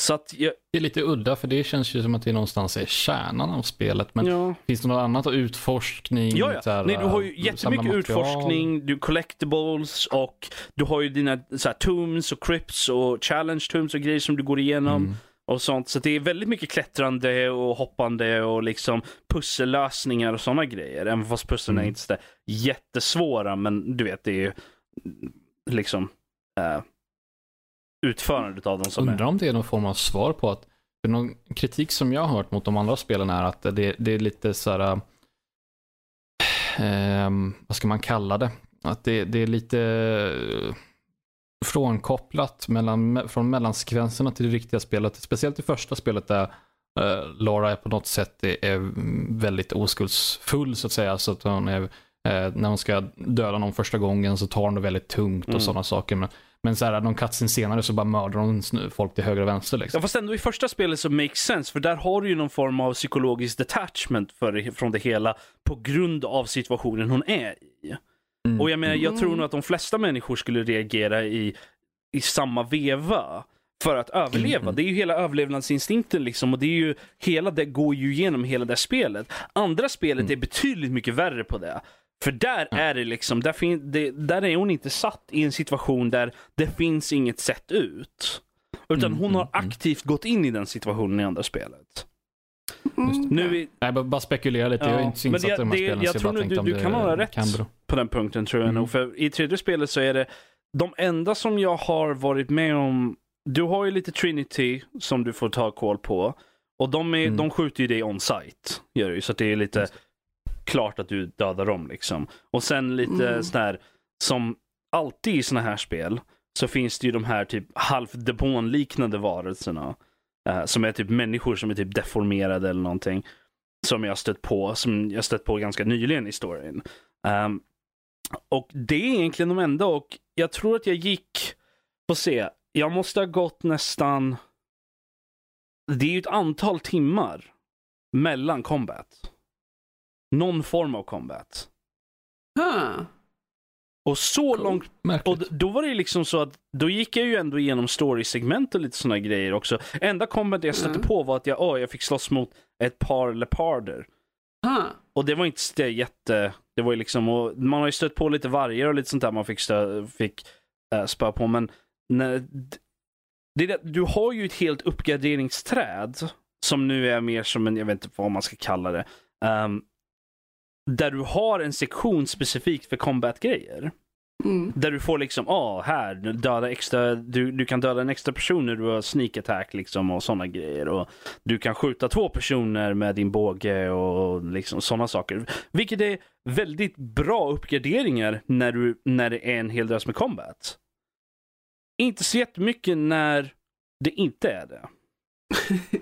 Så att jag, Det är lite udda för det känns ju som att det någonstans är kärnan av spelet. Men ja. finns det något annat? Utforskning? Ja, ja. här, Nej, du har ju äh, jättemycket utforskning, du collectibles och du har ju dina så här, tombs och crypts och challenge tombs och grejer som du går igenom. Mm. Och sånt. Så det är väldigt mycket klättrande och hoppande och liksom pussellösningar och sådana grejer. Även fast pusslen är Mm. inte så där jättesvåra, men du vet, det är ju liksom uh, utförandet av dem som är. Undrar om det är någon form av svar på att för någon kritik som jag har hört mot de andra spelen är att det, det är lite så här. ehm, vad ska man kalla det? Att det, det är lite eh, frånkopplat mellan, från mellansekvenserna till det riktiga spelet. Speciellt i första spelet där eh, Laura är på något sätt är, är väldigt oskuldsfull så att säga. Så att hon är, eh, när hon ska döda någon första gången så tar hon det väldigt tungt och Mm. sådana saker. Men, men så här, någon cutscene senare så bara mördar snu- folk till höger och vänster. Liksom. Ja, fast ändå i första spelet så makes sense, för där har du ju någon form av psykologisk detachment för, från det hela på grund av situationen hon är i. Mm. Och jag menar, jag tror Mm. nog att de flesta människor skulle reagera i, i samma veva för att överleva. Mm. Det är ju hela överlevnadsinstinkten liksom och det är ju hela det går ju igenom hela det spelet. Andra spelet Mm. är betydligt mycket värre på det. För där är det liksom, där, fin- det, där är hon inte satt i en situation där det finns inget sätt ut. Utan Mm, hon har mm, mm. aktivt gått in i den situationen i andra spelet. Mm. Nu i, Nej, bara, spekulera lite. jag är Ja, inte så men insatt det- i de här det- spelen. jag så tror nog du- du kan ha rätt. Kan bero. på den punkten tror jag Mm. nog. För i tredje spelet så är det de enda som jag har varit med om. Du har ju lite Trinity som du får ta koll på. Och de, är, Mm. de skjuter ju dig on site. Gör det ju, så att det är lite klart att du dödar dem liksom. Och sen lite Mm. sån här, som alltid i såna här spel, så finns det ju de här typ halvdemonliknande varelserna. Eh, som är typ människor som är typ deformerade eller någonting. Som jag har stött på, som jag stött på ganska nyligen i storyn. Um, och det är egentligen de enda och jag tror att jag gick, får se, jag måste ha gått nästan, det är ju ett antal timmar mellan combat. Någon form av combat. Huh. Och så Cool. långt Märkligt. och då var det liksom så att då gick jag ju ändå igenom story-segment och lite sådana grejer också. Enda combat jag stötte Mm. på var att jag, åh, jag fick slåss mot ett par leparder. Huh. Och det var inte så jätte, det var ju liksom, och man har ju stött på lite vargar och lite sånt där man fick, stö, fick äh, spö på. Men när, det det, du har ju ett helt uppgraderingsträd som nu är mer som en, jag vet inte vad man ska kalla det. ehm, där du har en sektion specifikt för combat-grejer. Mm. Där du får liksom, ah, här, döda extra, du, du kan döda en extra person när du har sneak attack liksom och sådana grejer. Och du kan skjuta två personer med din båge och liksom sådana saker. Vilket är väldigt bra uppgraderingar när, du, när det är en hel drös med combat. Inte så jättemycket när det inte är det.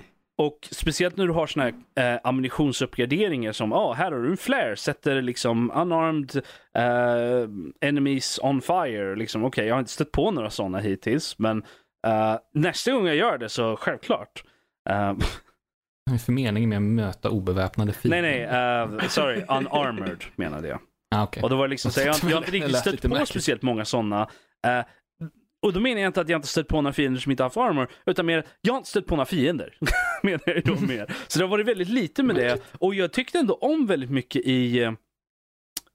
Och speciellt när du har såna här eh, ammunitionsuppgraderingar som, ah, här har du en flare, sätter liksom unarmed eh, enemies on fire. Liksom, Okej, jag har inte stött på några sådana hittills, men eh, nästa gång jag gör det så självklart. Eh, Vad är för mening med att möta obeväpnade fiender? nej, nej, eh, sorry, unarmored menade jag. Ah, okej. Och då var det liksom så, jag, jag har inte Det riktigt stött på speciellt många sådana. Eh, och då menar jag inte att jag inte stött på några fiender som inte haft armor, utan mer, jag har inte stött på några fiender. menar jag då mer. Så det har varit väldigt lite med det. Och jag tyckte ändå om väldigt mycket i, eh,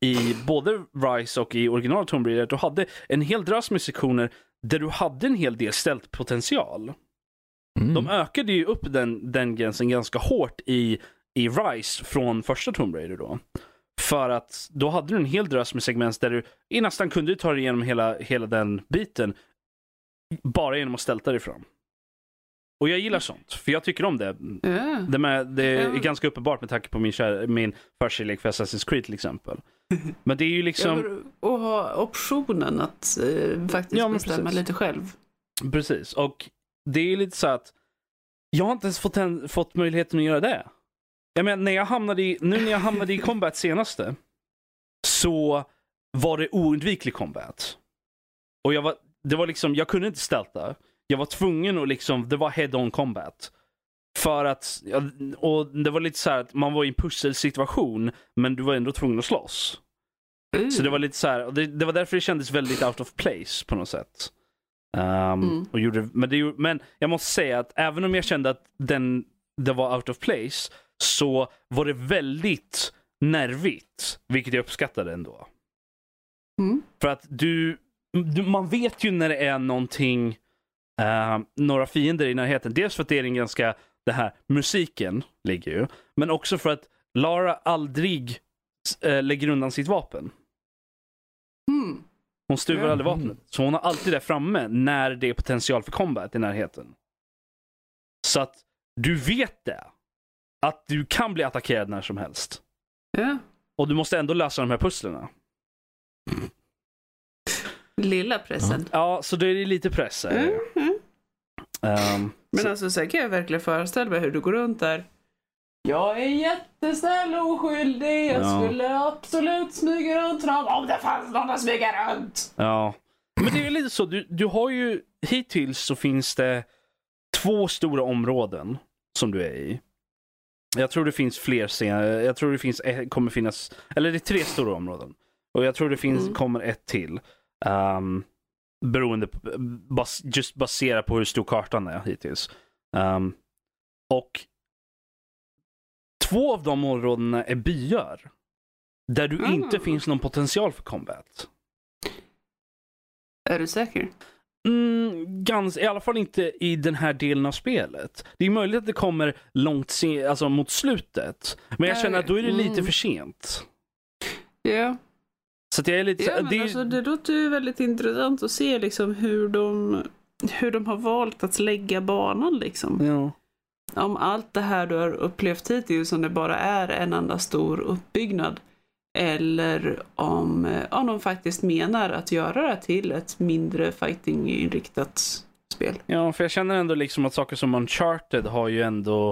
i både Rise och i original Tomb Raider, du hade en hel drös med sektioner där du hade en hel del ställt potential. Mm. De ökade ju upp den, den gränsen ganska hårt i, i Rise från första Tomb Raider då. För att då hade du en hel drös med segment där du nästan kunde ta dig igenom hela, hela den biten bara genom att stälta dig fram. Och jag gillar sånt, för jag tycker om det. Ja. Det, med, det är Ja. ganska uppenbart med tanke på min, kär, min förkärlek för Assassin's Creed till exempel. Men det är ju liksom, och ha optionen att eh, faktiskt Ja, bestämma precis. lite själv. precis. Och det är lite så att jag har inte ens fått, en, fått möjligheten att göra det. Jag menar, när jag hamnade i, nu när jag hamnade i combat senaste så var det oundviklig combat. Och jag var, det var liksom, jag kunde inte stälta. Jag var tvungen att liksom, det var head-on combat. För att, och det var lite så här att man var i en pusselsituation, men du var ändå tvungen att slåss. Mm. Så det var lite så här, det, det var därför det kändes väldigt out of place på något sätt. Ehm, Mm. och gjorde, men, det, men jag måste säga att även om jag kände att den, det var out of place, så var det väldigt nervigt, vilket jag uppskattade ändå. Mm. För att du man vet ju när det är någonting, eh, några fiender i närheten. Dels för att det är en ganska, det här, musiken ligger ju. Men också för att Lara aldrig eh, lägger undan sitt vapen. Mm. Hon stuvar Ja. aldrig vapnet. Så hon har alltid det framme när det är potential för combat i närheten. Så att du vet det. Att du kan bli attackerad när som helst. Ja. Och du måste ändå lösa de här pusslerna. Lilla pressen. Ja, så då är det lite press. Mm. Mm. Ehm, Men så- alltså sen kan jag verkligen föreställa mig hur du går runt där. Jag är jättesnäll och oskyldig. Jag Ja. skulle absolut smyga runt någon om det fanns någon att smyga runt. Ja. Men det är lite så, du, du har ju hittills så finns det två stora områden som du är i. Jag tror det finns fler senare. Jag tror det finns, ett- kommer finnas, eller det är tre stora områden. Och jag tror det finns, Mm. kommer ett till. Um, beroende på, bas, just baserat på hur stor kartan är hittills. Um, och två av de områdena är byar. Där du Ah. inte finns någon potential för combat. Är du säker? Mm, gans, I alla fall inte i den här delen av spelet. Det är möjligt att det kommer långt se, alltså mot slutet. Men jag känner att då är det lite mm. för sent. Ja. Så att jag är lite så- Ja, men det, är- alltså, det låter ju väldigt intressant att se liksom hur de, hur de har valt att lägga banan liksom. ja. Om allt det här du har upplevt hittills som det bara är en enda stor uppbyggnad. Eller om, eh, om de faktiskt menar att göra det till ett mindre fighting-inriktat spel. ja, för jag känner ändå liksom att saker som Uncharted har ju ändå,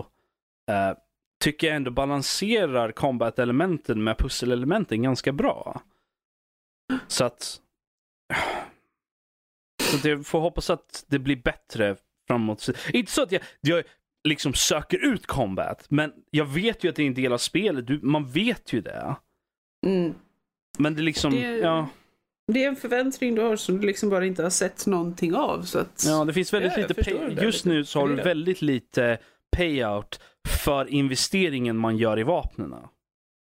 eh, tycker jag ändå balanserar combat-elementen med pusselelementen ganska bra. Så att, så att jag får hoppas att det blir bättre framåt. Inte så att jag, jag liksom söker ut combat, men jag vet ju att det är en del av spelet. Du, man vet ju det. Mm. Men det är liksom, Det- ja, Det är en förväntning du har som du liksom bara inte har sett någonting av. Så att... ja, det finns väldigt Ja, lite pay, Just nu så har du väldigt lite payout för investeringen man gör i vapnen.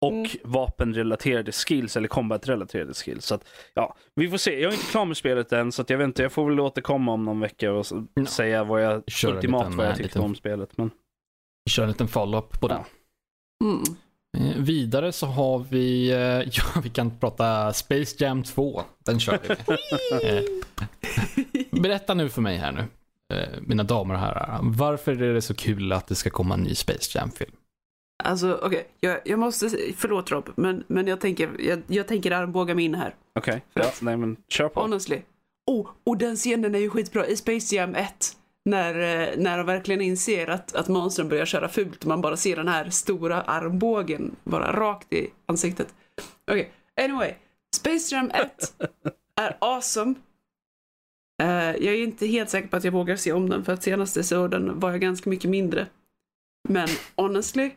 Och Mm. vapenrelaterade skills eller combat-relaterade skills. Så att, ja, vi får se. Jag är inte klar med spelet än så jag vet inte. Jag får väl återkomma om någon vecka och Ja. säga vad jag Kör ultimat liten, vad jag eh, tyckte liten- om spelet. Men Vi kör en liten follow-up på det. Ja. Mm. Eh, Vidare så har vi, eh, ja vi kan prata Space Jam 2. Den kör vi med. Berätta nu för mig här nu, mina damer och herrar. Varför är det så kul att det ska komma en ny Space Jam-film? Alltså okej, jag, jag måste, förlåt Rob, men, men jag tänker, jag, jag tänker armbåga mig in här. okej, ja, nej men kör på. Honestly. Oh, och den scenen är ju skitbra i Space Jam 1. När, eh, när de verkligen inser att, att monstren börjar köra fult och man bara ser den här stora armbågen bara rakt i ansiktet. Okej, anyway. Space Jam 1 är awesome. Eh, jag är inte helt säker på att jag vågar se om den för att senaste så den var jag ganska mycket mindre. Men honestly,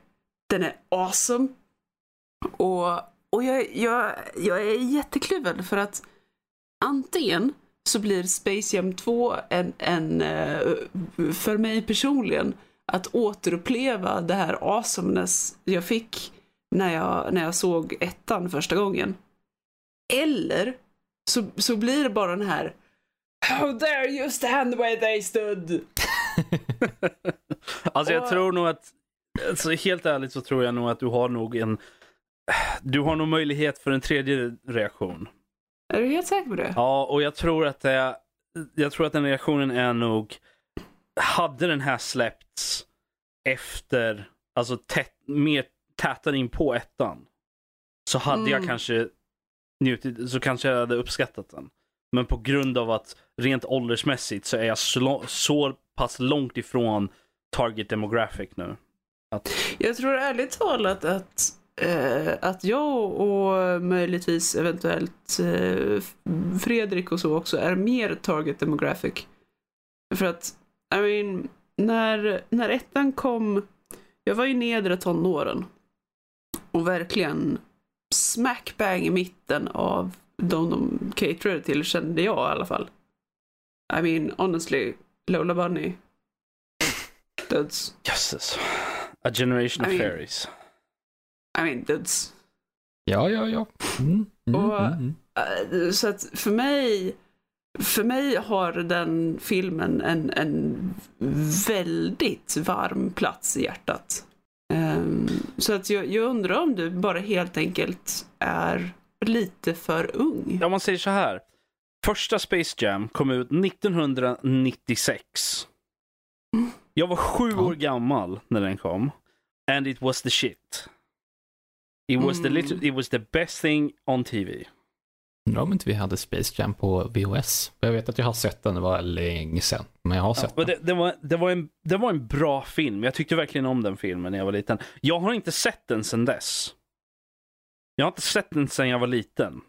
den är awesome. Och, och jag, jag, jag är jättekluven för att antingen så blir Space Jam 2 en, en eh, för mig personligen, att återuppleva det här awesomeness jag fick när jag, när jag såg ettan första gången. Eller så, så blir det bara den här How dare you stand way they stood? Alltså jag tror nog att, alltså helt ärligt så tror jag nog att du har nog en, du har nog möjlighet för en tredje reaktion. Är du helt säker på det? Ja, och jag tror att det jag tror att den reaktionen är nog, hade den här släppts efter, alltså tätt, mer tätare in på ettan, så hade jag Mm. kanske njutit, så kanske jag hade uppskattat den. Men på grund av att rent åldersmässigt så är jag så, så pass långt ifrån target demographic nu. Jag tror ärligt talat att, eh, att jag och möjligtvis eventuellt eh, Fredrik och så också är mer target demographic. För att, I mean, när, när ettan kom, jag var i nedre tonåren och verkligen smack bang i mitten av de de caterade till kände jag i alla fall. I mean, honestly, Lola Bunny. Dudes. Jösses. A generation of I mean- fairies. I mean, dudes. Ja, ja, ja. Mm, mm, Och- mm, mm. Eh, Så att för mig, för mig har den filmen en, en väldigt varm plats i hjärtat. Ehm, så att jag, jag undrar om du bara helt enkelt är lite för ung. Om man säger så här. Första Space Jam kom ut 1996. Jag var sju Ja. år gammal när den kom. And it was the shit. It was, the, Mm. lit- it was the best thing on TV. Undrar om inte vi hade Space Jam på VHS. Jag vet att jag har sett den, det var länge sedan. Men jag har sett Men den. det, det, var, det, var en, det var en bra film. Jag tyckte verkligen om den filmen när jag var liten. Jag har inte sett den sedan dess. Jag har inte sett den sedan jag var liten.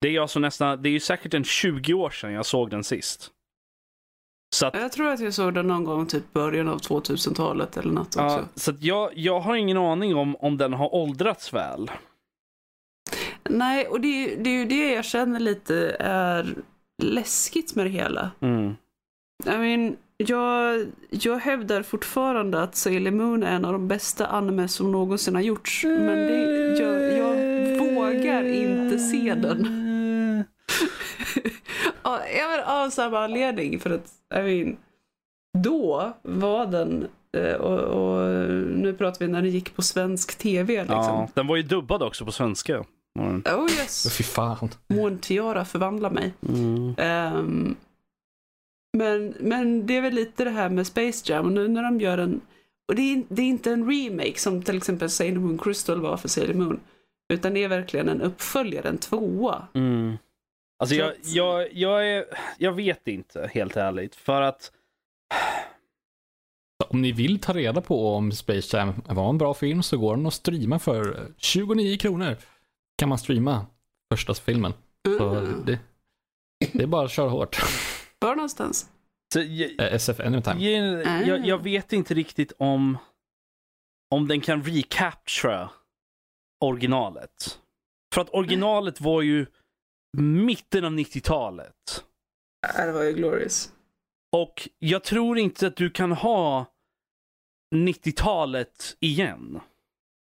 Det är, alltså nästan, det är ju säkert en 20 år sedan jag såg den sist. Så att, Jag tror att jag såg den någon gång typ början av 2000-talet eller något också. ja, så jag, jag har ingen aning om, om den har åldrats väl. Nej, och det, det är ju det jag känner lite är läskigt med det hela. Mm. I mean, jag, jag hävdar fortfarande att Sailor Moon är en av de bästa anime som någonsin har gjorts. Men det, jag, jag vågar inte se den. Ja, jag menar, av samma anledning. För att, I mean, då var den, eh, och, och nu pratar vi när den gick på svensk tv liksom. Ja, den var ju dubbad också på svenska. Mm. Oh yes, Fy fan. Måntiara förvandla mig. Mm. Ehm, men, men det är väl lite det här med Space Jam och nu när de gör en och det är, det är inte en remake som till exempel Sailor Moon Crystal var för Sailor Moon. Utan det är verkligen en uppföljare, en tvåa. Mm. Alltså Så jag, jag, jag, är, jag vet inte helt ärligt. För att Om ni vill ta reda på om Space Jam var en bra film så går den att streama för 29 kronor. Kan man streama första filmen. Så Mm. det, det är bara att köra hårt. Var någonstans? så, jag, Eh, SF Anytime. jag, jag, jag vet inte riktigt om, om den kan recaptura originalet. För att originalet var ju mitten av 90-talet. Ja, det var ju glorious. Och jag tror inte att du kan ha 90-talet igen.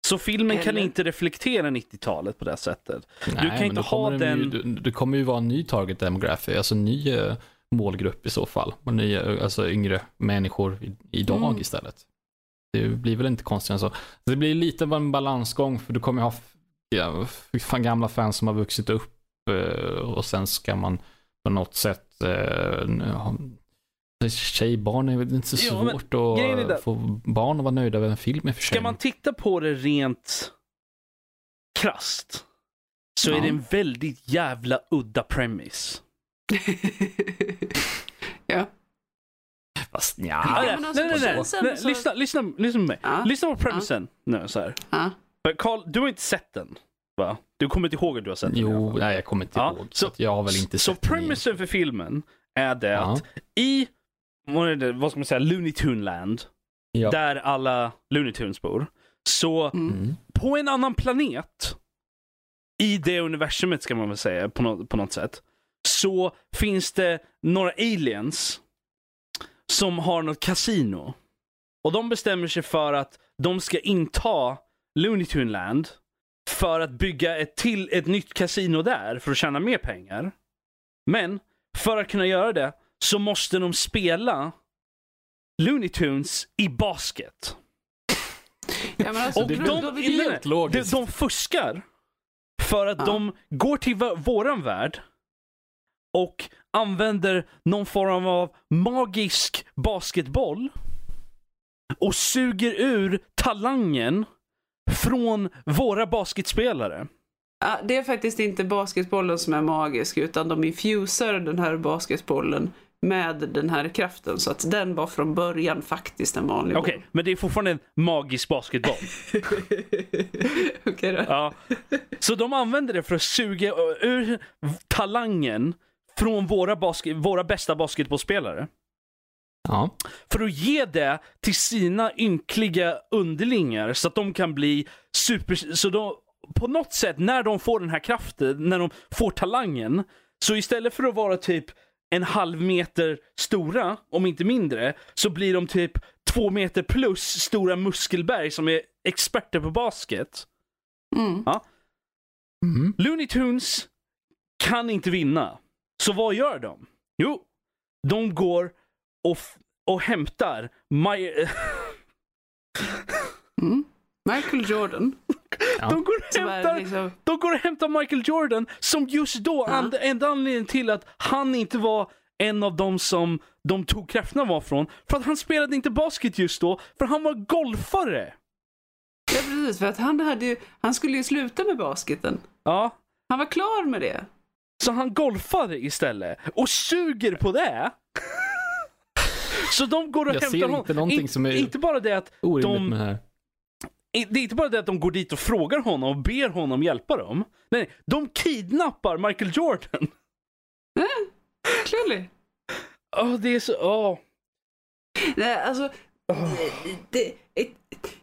Så filmen kan Eller- inte reflektera 90-talet på det sättet. Nej, kan men inte ha den... Ju, du, du kommer ju vara en ny target demography, alltså en ny eh, målgrupp i så fall. Och nya, alltså yngre människor i, idag Mm. istället. Det blir väl inte konstigt än så. Det blir lite av en balansgång för du kommer ha f- ja, fan gamla fans som har vuxit upp eh, och sen ska man på något sätt eh, Tjejbarn är väl inte så Ja, svårt är att få barn att vara nöjda med en film i och för sig. Ska man titta på det rent krast så är Ja. det en väldigt jävla udda premise. ja. Fast Ja, nja. nej, alltså, nej, nej, nej. nej så- lyssna, lyssna, lyssna på mig. Ja. Lyssna på premisen nu så här. Ja. Carl, du har inte sett den. Va? Du kommer inte ihåg att du har sett den? Jo, nej jag kommer inte Ja, ihåg. så- jag har väl inte Så sett premisen för filmen är det Ja. att i, vad, är det, vad ska man säga, Looney Tune Land, Ja. där alla Looney Tunes bor, så Mm. Mm. på en annan planet, i det universumet ska man väl säga på något, på något sätt, så finns det några aliens som har något kasino. Och de bestämmer sig för att de ska inta Looney Tune Land för att bygga ett, till, ett nytt kasino där för att tjäna mer pengar. Men för att kunna göra det så måste de spela Looney Tunes i basket. Ja, alltså, Och då- de, då nej, de, de fuskar för att Ja. de går till våran värld och använder någon form av magisk basketboll och suger ur talangen från våra basketspelare. Ja, det är faktiskt inte basketbollen som är magisk utan de infusar den här basketbollen med den här kraften så att den var från början faktiskt en vanlig Okej, men det är fortfarande en magisk basketboll. boll. Okej då. Ja. Så de använder det för att suga ur talangen från våra, basket, våra bästa basketbollspelare. Ja. För att ge det till sina ynkliga underlingar så att de kan bli super... Så de, på något sätt, när de får den här kraften, när de får talangen, så istället för att vara typ en halv meter stora, om inte mindre, så blir de typ två meter plus stora muskelberg som är experter på basket. Mm. Mm. Looney Tunes kan inte vinna. Så vad gör de? Jo, de går och, och hämtar My- Mm. Michael Jordan. Ja. de, går och hämtar, liksom, de går och hämtar Michael Jordan som just då, Ja. and, enda anledningen till att han inte var en av dem som de tog krafterna var från, för att han spelade inte basket just då, för han var golfare. ja, precis, för att han, hade ju, han skulle ju sluta med basketen. Ja, Han var klar med det. Så han golfar istället och suger på det. Så de går och Jag hämtar ser honom. inte någonting In- som är- Inte bara det att Orimligt De- med det här. det är inte bara det att de går dit och frågar honom och ber honom hjälpa dem. Nej, de kidnappar Michael Jordan. Clearly. Åh, det är så... åh. Nej, alltså. Det, det,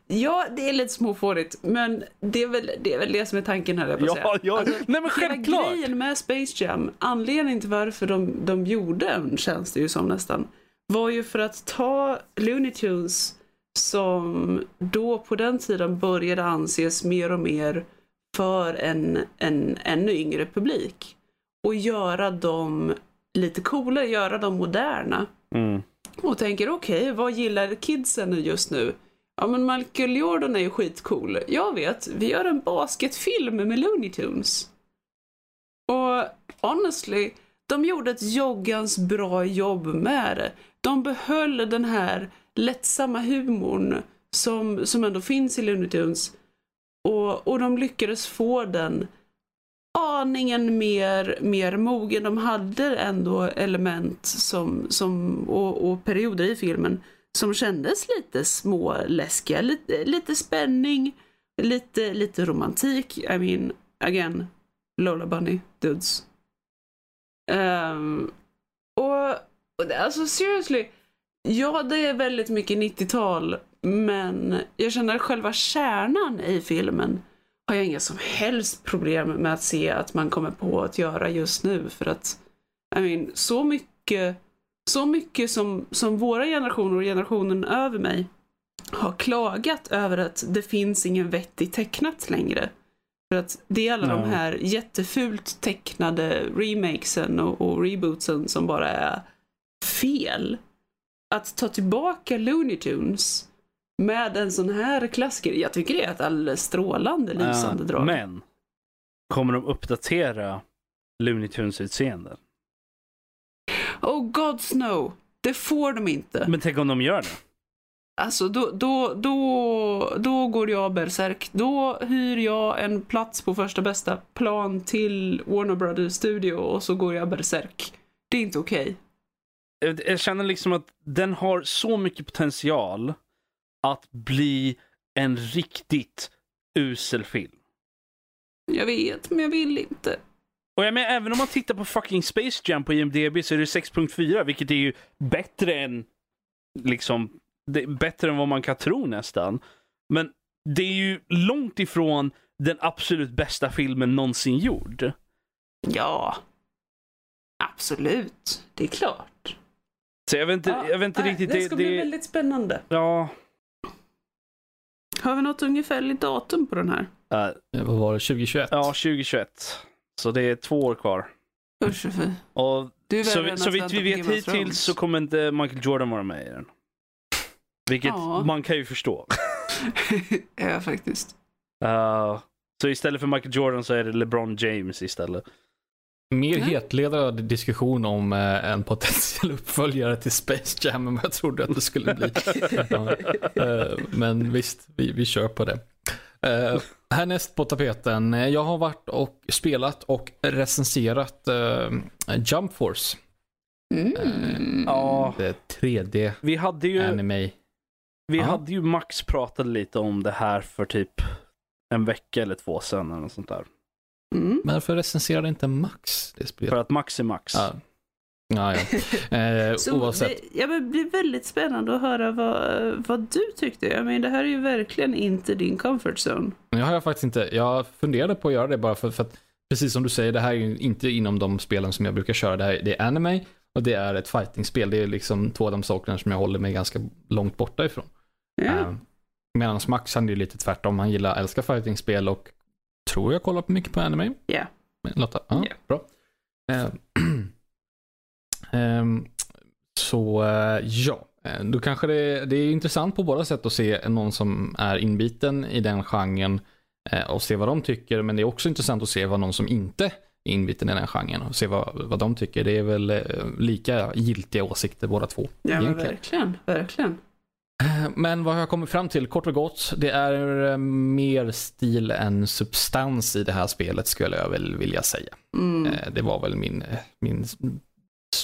ja, det är lite småfårigt, men det är väl det, är väl det som är tanken här, jag Ja, säga. ja. Alltså, Nej men Hela självklart. grejen med Space Jam, anledningen till varför de, de gjorde den, känns det ju som nästan, var ju för att ta Looney Tunes som då på den tiden började anses mer och mer för en, en ännu yngre publik och göra dem lite coolare, göra dem moderna. Mm. Och tänker okej, vad gillar kidsen just nu? Ja men Michael Jordan är ju skitcool. Jag vet, vi gör en basketfilm med Looney Tunes. Och honestly, de gjorde ett joggans bra jobb med det. De behöll den här lättsamma humorn som, som ändå finns i Looney Tunes. Och, och de lyckades få den aningen mer, mer mogen. De hade ändå element som, som, och, och perioder i filmen som kändes lite småläskiga. Lite, lite spänning, lite, lite romantik. I mean, again, Lola Bunny dudes. Um, och, alltså seriously, ja det är väldigt mycket 90-tal men jag känner att själva kärnan i filmen har jag inga som helst problem med att se att man kommer på att göra just nu för att I mean, så mycket så mycket som, som våra generationer och generationen över mig har klagat över att det finns ingen vettig tecknat längre. För att det är alla Ja. de här jättefult tecknade remakesen och, och rebootsen som bara är fel. Att ta tillbaka Looney Tunes med en sån här klassiker, jag tycker det är ett alldeles strålande lysande drag. Men, kommer de uppdatera Looney Tunes utseende? Oh gods no, det får de inte. Men tänk om de gör det? Alltså då, då, då, då går jag berserk. Då hyr jag en plats på första bästa plan till Warner Brothers studio och så går jag berserk. Det är inte okej. jag jag känner liksom att den har så mycket potential att bli en riktigt usel film. Jag vet, men jag vill inte. Och jag menar, även om man tittar på fucking Space Jam på IMDB så är det 6.4, vilket är ju bättre än liksom, bättre än vad man kan tro nästan. Men det är ju långt ifrån den absolut bästa filmen någonsin gjord. Ja. Absolut. Det är klart. Så jag vet inte, Ja, jag vet inte nej, riktigt. Det Det, ska det, bli väldigt spännande. Ja, Har vi något ungefärligt datum på den här? Eh, Vad var det? 2021? ja, 2021. Så det är två år kvar. Usch och så, än så vitt vi vet hittills så kommer inte Michael Jordan vara med i den. Vilket Ja. man kan ju förstå. ja, faktiskt. Eh, så istället för Michael Jordan så är det LeBron James istället. Mer Ja. hetlevrad diskussion om eh, en potentiell uppföljare till Space Jam än vad jag trodde att det skulle bli. ja. eh, men visst, vi, vi kör på det. Eh, härnäst på tapeten. Jag har varit och spelat och recenserat eh, Jump Force. Mm. Ja, Det 3D vi hade ju, anime. vi Ja. hade ju Max pratat lite om det här för typ en vecka eller två sedan eller något sånt där. Mm. Men varför recenserade inte Max det spelet? För att Max är Max. Ja. Ja, ja. Eh, Så oavsett. det, ja, det blir väldigt spännande att höra vad, vad du tyckte. Jag menar, det här är ju verkligen inte din comfort zone. Men jag har jag faktiskt inte. Jag funderade på att göra det bara för, för att precis som du säger, det här är ju inte inom de spelen som jag brukar köra. Det, här, det är anime och det är ett fightingspel. Det är liksom två av de sakerna som jag håller mig ganska långt borta ifrån. Ja. Uh, Medan Max han är ju lite tvärtom. Han gillar, älskar fightingspel och tror jag kollar på mycket på anime. Ja. Men Lotta? Ja, Ja. bra. Ehm, så eh, ja, Eh, då kanske det, det är intressant på båda sätt att se någon som är inbiten i den genren och se vad de tycker. Men det är också intressant att se vad någon som inte är inbiten i den genren och se vad, vad de tycker. Det är väl lika giltiga åsikter båda två. Ja, men verkligen. Verkligen. Men vad jag kommit fram till kort och gott, det är eh, mer stil än substans i det här spelet skulle jag väl vilja säga. Mm. Eh, Det var väl min, eh, min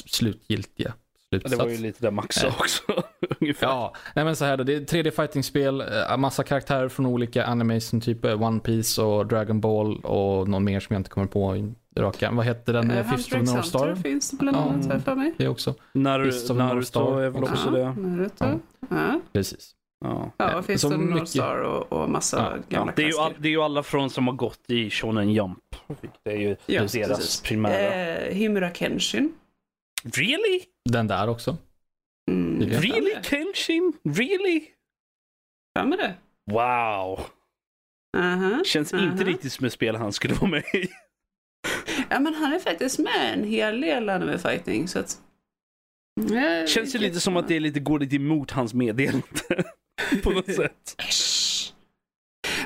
slutgiltiga slutsats. Det var ju lite där Max sa också. ungefär. Ja, nej men så här då, det är 3D fighting-spel, eh, massa karaktärer från olika animes som typ eh, One Piece och Dragon Ball och någon mer som jag inte kommer på i raka. Vad hette den? Uh, Fist of North Star? Finns det bland Ja. annat här för mig. Det också. Naru- Fist of Naruto Star är väl också. ja, det. Naruto. Ja. Ja. Precis. Ja. Ja, Fist så of North mycket- Star och, och massa Ja, gamla Det är, ju all, det är ju alla från som har gått i Shonen Jump. Det är ju Just deras precis. primära. Eh, Himura Kenshin. Really? Den där också. Mm, Really? Kenshin? Really? För mig det. Wow. Aha, Känns aha. inte riktigt som ett spel han skulle vara med i. Ja, men han är faktiskt med en hel del anime fighting, så att... Ja, Känns ju vilket- lite som att det är lite går lite emot hans meddelande. På något sätt.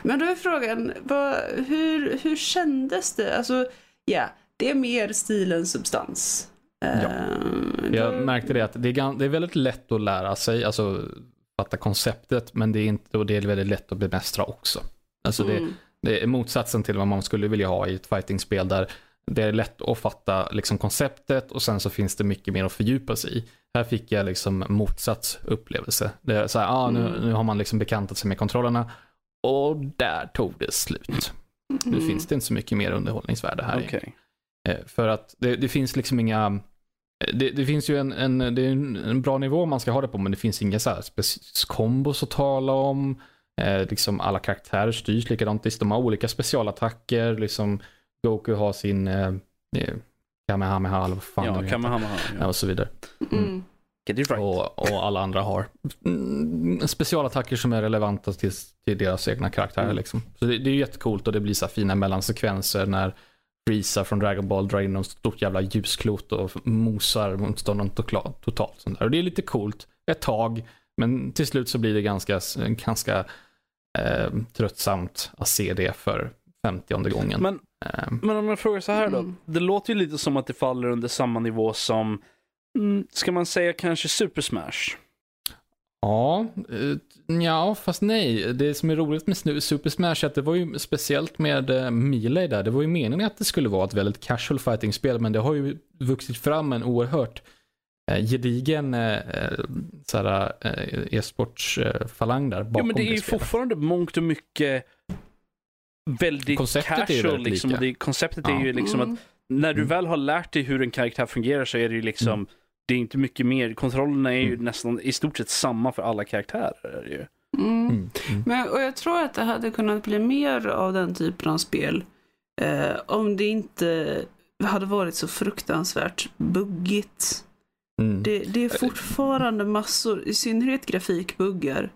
Men då är frågan, vad, hur, hur kändes det? Alltså, ja, det är mer stil än substans. Ja. Eh, Jag märkte det att det är, det är väldigt lätt att lära sig, alltså fatta konceptet, men det är, inte, och det är väldigt lätt att bemästra också. Alltså det, Mm. det är motsatsen till vad man skulle vilja ha i ett fightingspel där det är lätt att fatta liksom konceptet och sen så finns det mycket mer att fördjupa sig i. Här fick jag liksom motsats upplevelse. Det är så här, ah, nu, Mm. nu har man liksom bekantat sig med kontrollerna och där tog det slut. Nu Mm. finns det inte så mycket mer underhållningsvärde här. Okej. Eh, För att det, det finns liksom inga, det, det finns ju en, en, det är en, bra nivå man ska ha det på men det finns inga så här kombos att tala om. Eh, liksom alla karaktärer styrs likadant. Visst, de har olika specialattacker. Liksom Goku har sin eh, eh, Kamehameha eller vad fan Ja. Kamehameha. Ja, och så vidare. Mm. Get it right. Och, och alla andra har mm, specialattacker som är relevanta till, till deras egna karaktärer. Mm. Liksom. Så det, det är jättecoolt och det blir så här fina mellansekvenser när Frieza från Dragon Ball drar in något stort jävla ljusklot och mosar motståndaren totalt. Sånt där. Och det är lite coolt ett tag, men till slut så blir det ganska, ganska eh, tröttsamt att se det för femtionde gången. Men, Eh, men om jag frågar så här då. Mm. Det låter ju lite som att det faller under samma nivå som, mm, ska man säga kanske Super Smash? Ja, eh, ja, fast nej. Det som är roligt med Snu- Super Smash är att det var ju speciellt med uh, Melee där. Det var ju meningen att det skulle vara ett väldigt casual fighting-spel, men det har ju vuxit fram en oerhört uh, gedigen e-sportsfalang där bakom Jo men det är ju fortfarande mångt och mycket väldigt Konceptet är casual. väldigt liksom, det, konceptet Ja. är ju liksom Mm. att när du Mm. väl har lärt dig hur en karaktär fungerar så är det ju liksom, Mm. Det är inte mycket mer. Kontrollerna är ju Mm. nästan i stort sett samma för alla karaktärer. Är det ju. Mm. Mm. Mm. Men, och jag tror att det hade kunnat bli mer av den typen av spel eh, om det inte hade varit så fruktansvärt buggigt. Mm. Det, det är fortfarande massor, i synnerhet grafikbuggar.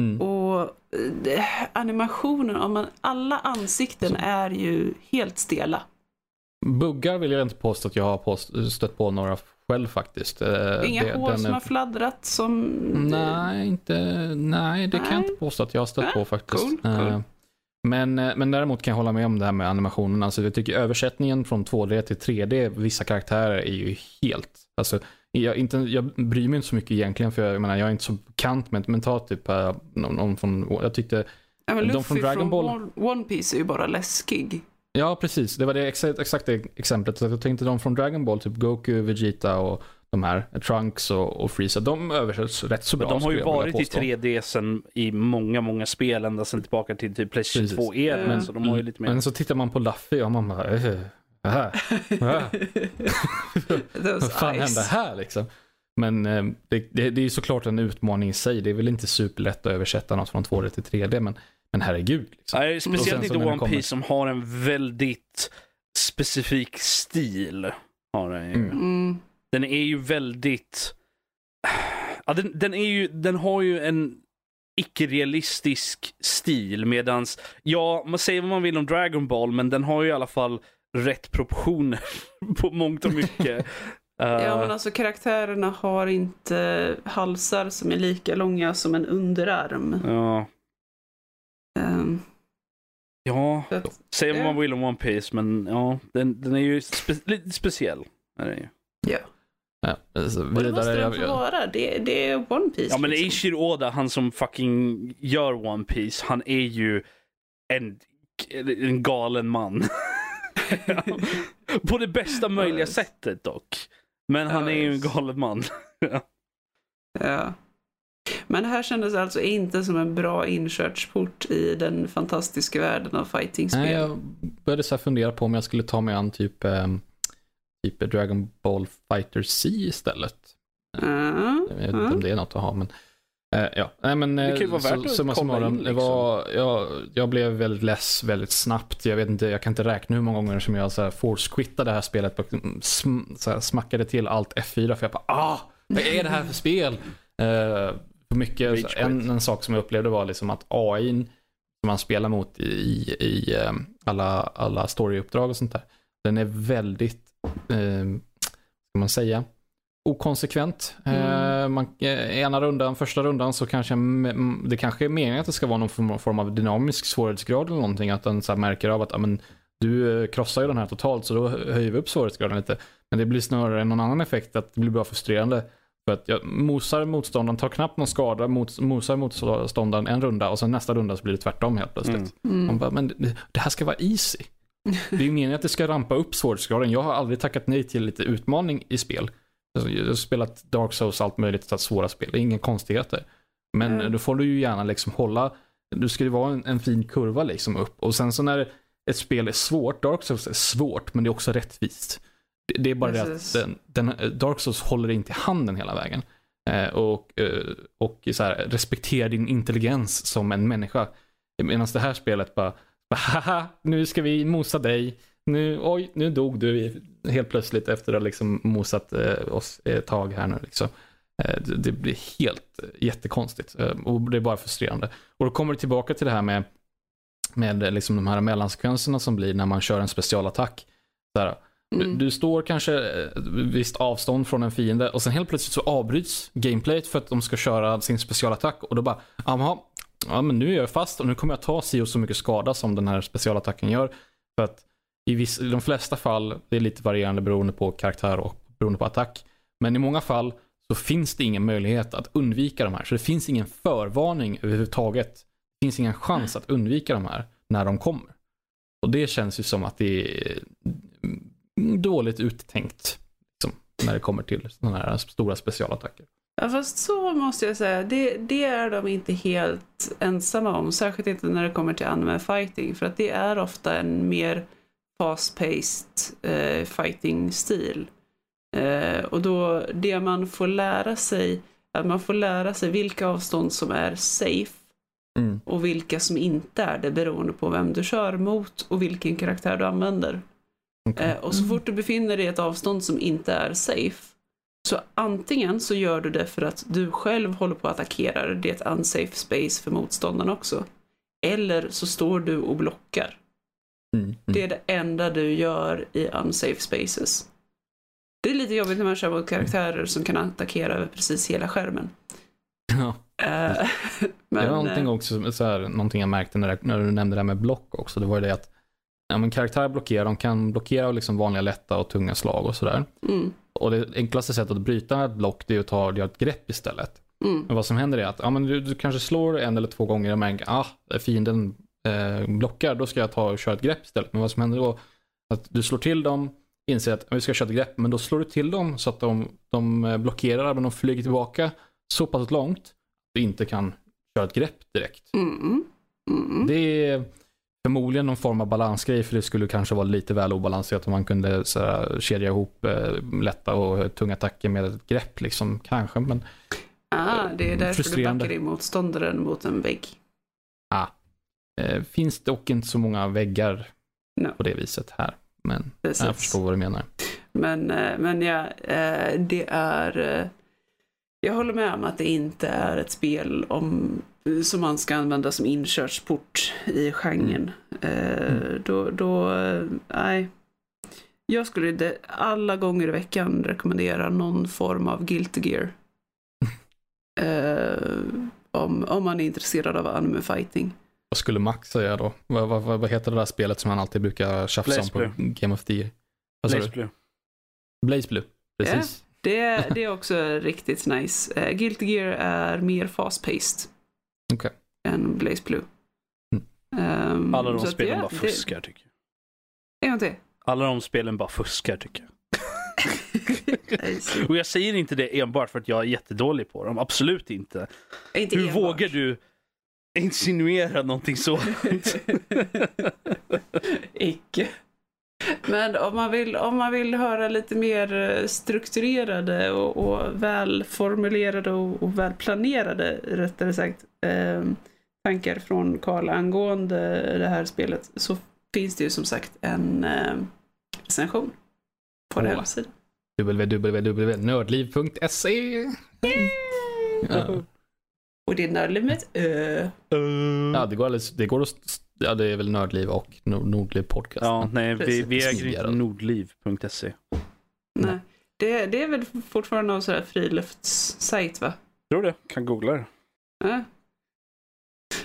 Mm. Och Och eh, det, animationen, om man, alla ansikten är ju helt stela. Buggar vill jag inte påstå att jag har påst- stött på några själv faktiskt. Eh, Inga det- hår som är- har fladdrat som... Nej, inte, nej, det kan jag Nej. inte påstå att jag har stött Nej, på faktiskt. cool, cool. Eh, Men, eh, men däremot kan jag hålla med om det här med animationen. Alltså, jag tycker översättningen från 2D till 3D, vissa karaktärer är ju helt... Alltså, jag, inte, jag bryr mig inte så mycket egentligen, för jag, jag menar, jag är inte så bekant med men ta typ någon, någon från, jag tyckte, Ja, men de Luffy från Dragon Ball- One- One Piece är ju bara läskig. Ja precis, det var det exakt, exakt det exemplet. Så jag tänkte de från Dragon Ball, typ Goku, Vegeta och de här, Trunks och, och Freeza, de översätts rätt så bra. de har ju varit i påstå. 3D sen i många, många spel, ända sen tillbaka till typ Playstation Precis. 2-eran. Men- Så de har ju lite mer... Men så tittar man på Luffy och man bara, äh, äh, äh. Vad fan eyes. hände här liksom? Men eh, det, det, det är ju såklart en utmaning i sig. Det är väl inte superlätt att översätta något från 2D till 3D, men, men herregud. Liksom. Nej, speciellt inte One Piece som har en väldigt specifik stil. Har den, ju. Mm. Mm. den är ju väldigt... Ja, den, den, är ju, den har ju en icke-realistisk stil medans, ja, man säger vad man vill om Dragon Ball, men den har ju i alla fall rätt proportioner på mångt och mycket. Ja, Eh, men alltså karaktärerna har inte halsar som är lika långa som en underarm. ja. Ehm, ja, att, säger vad man vill om One Piece, men ja, den, den är ju spe, lite speciell. Är den ju. ja. Ja, alltså, Och det måste vidare, den jag, få vara. Det, det är One Piece. Ja, men liksom. Eiichiro Oda, han som fucking gör One Piece, han är ju en, en galen man. På det bästa möjliga sättet dock. Men han är ju en galen man. Ja. Men det här kändes alltså inte som en bra inkörsport i den fantastiska världen av fightingspel. nej, jag började så här fundera på om jag skulle ta mig an typ, um, typ Dragon Ball Fighter C istället. Ja, Jag vet inte om det är något att ha, men eh, ja. Nej, men, Det kan ju eh, vara så- värt att summa kolla summarum, in, det liksom. var, jag, jag blev väldigt less väldigt snabbt. Jag vet inte, jag kan inte räkna hur många gånger som jag så här force-quittade det här spelet och sm, så här, smackade till allt F4 för jag bara ah, vad är det här för spel? Uh, så, quit. en, en sak som jag upplevde var liksom att AI som man spelar mot i, i, i eh, alla, alla storyuppdrag och sånt där, den är väldigt, eh, ska man säga, okonsekvent. Mm. Eh, man, eh, ena rundan, första rundan så kanske det kanske är meningen att det ska vara någon form, av dynamisk svårighetsgrad eller någonting. Att den så märker av att ja, men, du eh, krossar ju den här totalt så då höjer vi upp svårighetsgraden lite. Men det blir snarare någon annan effekt att det blir bara frustrerande. För att jag mosar motståndaren, tar knappt någon skada, mot, mosar motståndaren en runda och sen nästa runda så blir det tvärtom helt plötsligt. Mm. Mm. Man bara, men det, det här ska vara easy. Det är ju meningen att det ska rampa upp svårighetsgraden. Jag har aldrig tackat nej till lite utmaning i spel. Jag har spelat Dark Souls allt möjligt, så svåra spel. Det är inga konstigheter. Men Mm. då får du ju gärna liksom hålla, du ska ju vara en, en fin kurva liksom upp. Och sen så när ett spel är svårt, Dark Souls är svårt, men det är också rättvist. Det, det är bara Precis. det att den, den, Dark Souls håller inte i handen hela vägen. Eh, och eh, och så här, respektera din intelligens som en människa. Medan det här spelet bara, haha, nu ska vi mosa dig. Nu, oj, nu dog du helt plötsligt efter att ha liksom mosat eh, oss ett tag här nu. Liksom. Eh, det, blir helt eh, jättekonstigt eh, och det är bara frustrerande. Och då kommer det tillbaka till det här med, med eh, liksom de här mellansekvenserna som blir när man kör en specialattack. Så här, du, Mm. du står kanske ett visst avstånd från en fiende och sen helt plötsligt så avbryts gameplayet för att de ska köra sin specialattack och då bara, jaha, ja men nu är jag fast och nu kommer jag ta si och så mycket skada som den här specialattacken gör. För att i, viss, i de flesta fall, det är lite varierande beroende på karaktär och beroende på attack, men i många fall så finns det ingen möjlighet att undvika de här. Så det finns ingen förvarning överhuvudtaget. Det finns ingen chans att undvika de här när de kommer. Och det känns ju som att det är dåligt uttänkt. Liksom, när det kommer till sådana här stora specialattacker. Ja, fast så måste jag säga, det, det är de inte helt ensamma om. Särskilt inte när det kommer till anime fighting. För att det är ofta en mer fast-paced eh, fighting-stil. Eh, och då, det man får lära sig, att man får lära sig vilka avstånd som är safe Mm. och vilka som inte är det beroende på vem du kör mot och vilken karaktär du använder. Okej. Eh, och så fort du befinner dig i ett avstånd som inte är safe Så antingen så gör du det för att du själv håller på att attackera, det är ett unsafe space för motståndarna också. Eller så står du och blockar. Mm. Mm. Det är det enda du gör i unsafe spaces. Det är lite jobbigt när man kör mot karaktärer som kan attackera över precis hela skärmen. Ja. Eh, det men, var någonting eh, också, så här, någonting jag märkte när, när du nämnde det här med block också. Det var ju det att ja, men karaktärer blockerar, de kan blockera liksom vanliga lätta och tunga slag och sådär. mm, Och det enklaste sättet att bryta ett block det är att ta göra ett grepp istället. mm, Men vad som händer är att ja, men du, du kanske slår en eller två gånger och märker ah, fienden eh, blockar, då ska jag ta och köra ett grepp istället. Men vad som händer då att du slår till dem, inser att vi ska köra ett grepp, men då slår du till dem så att de, de eh, blockerar, men de flyger tillbaka så pass långt att du inte kan köra ett grepp direkt. mm, mm. Det är förmodligen någon form av balansgrej för det skulle kanske vara lite väl obalanserat om man kunde så här, kedja ihop eh, lätta och tunga attacker med ett grepp liksom kanske. Men Ah, det är därför du backar in motståndaren mot en vägg. eh, finns dock inte så många väggar No. på det viset här. Men Precis. jag förstår vad du menar. Men, eh, men ja, eh, det är... eh, Jag håller med om att det inte är ett spel om, som man ska använda som inkörsport i genren. Mm. Då, då, nej. Jag skulle det, alla gånger i veckan rekommendera någon form av Guilty Gear. Eh, om, om man är intresserad av anime fighting. Vad skulle Max säga då? Vad, vad, vad heter det där spelet som han alltid brukar tjafsa om på. Game of the Year? Vad Blaze? Blue. Blaze Blue. Precis. Det, det är också riktigt nice. Uh, Guilty Gear är mer fast-paced. Okej. Än Blaze Blue. Mm. Ehm, Alla de så att spelen det- bara det- fuskar tycker jag. En gång till. Alla de spelen bara fuskar tycker jag. Och jag säger inte det enbart för att jag är jättedålig på dem. Absolut inte. inte Hur enbart. vågar du insinuera någonting så? Icke. Men om man, vill, om man vill höra lite mer eh, strukturerade och, och välformulerade och, och välplanerade, rättare sagt, eh, tankar från Karl angående det här spelet så finns det ju som sagt en eh, recension på den hemsidan. www.nördliv.se ja. Och det är nördliv med ett ö. ja, det går alldeles, det går att, ja det är väl Nördliv och Nord- Nordliv podcast. Ja, nej, vi, vi äger inte nordliv.se. Nej. Det, det är väl fortfarande någon sån här friluftssajt va? Tror det, kan googla det. Ja.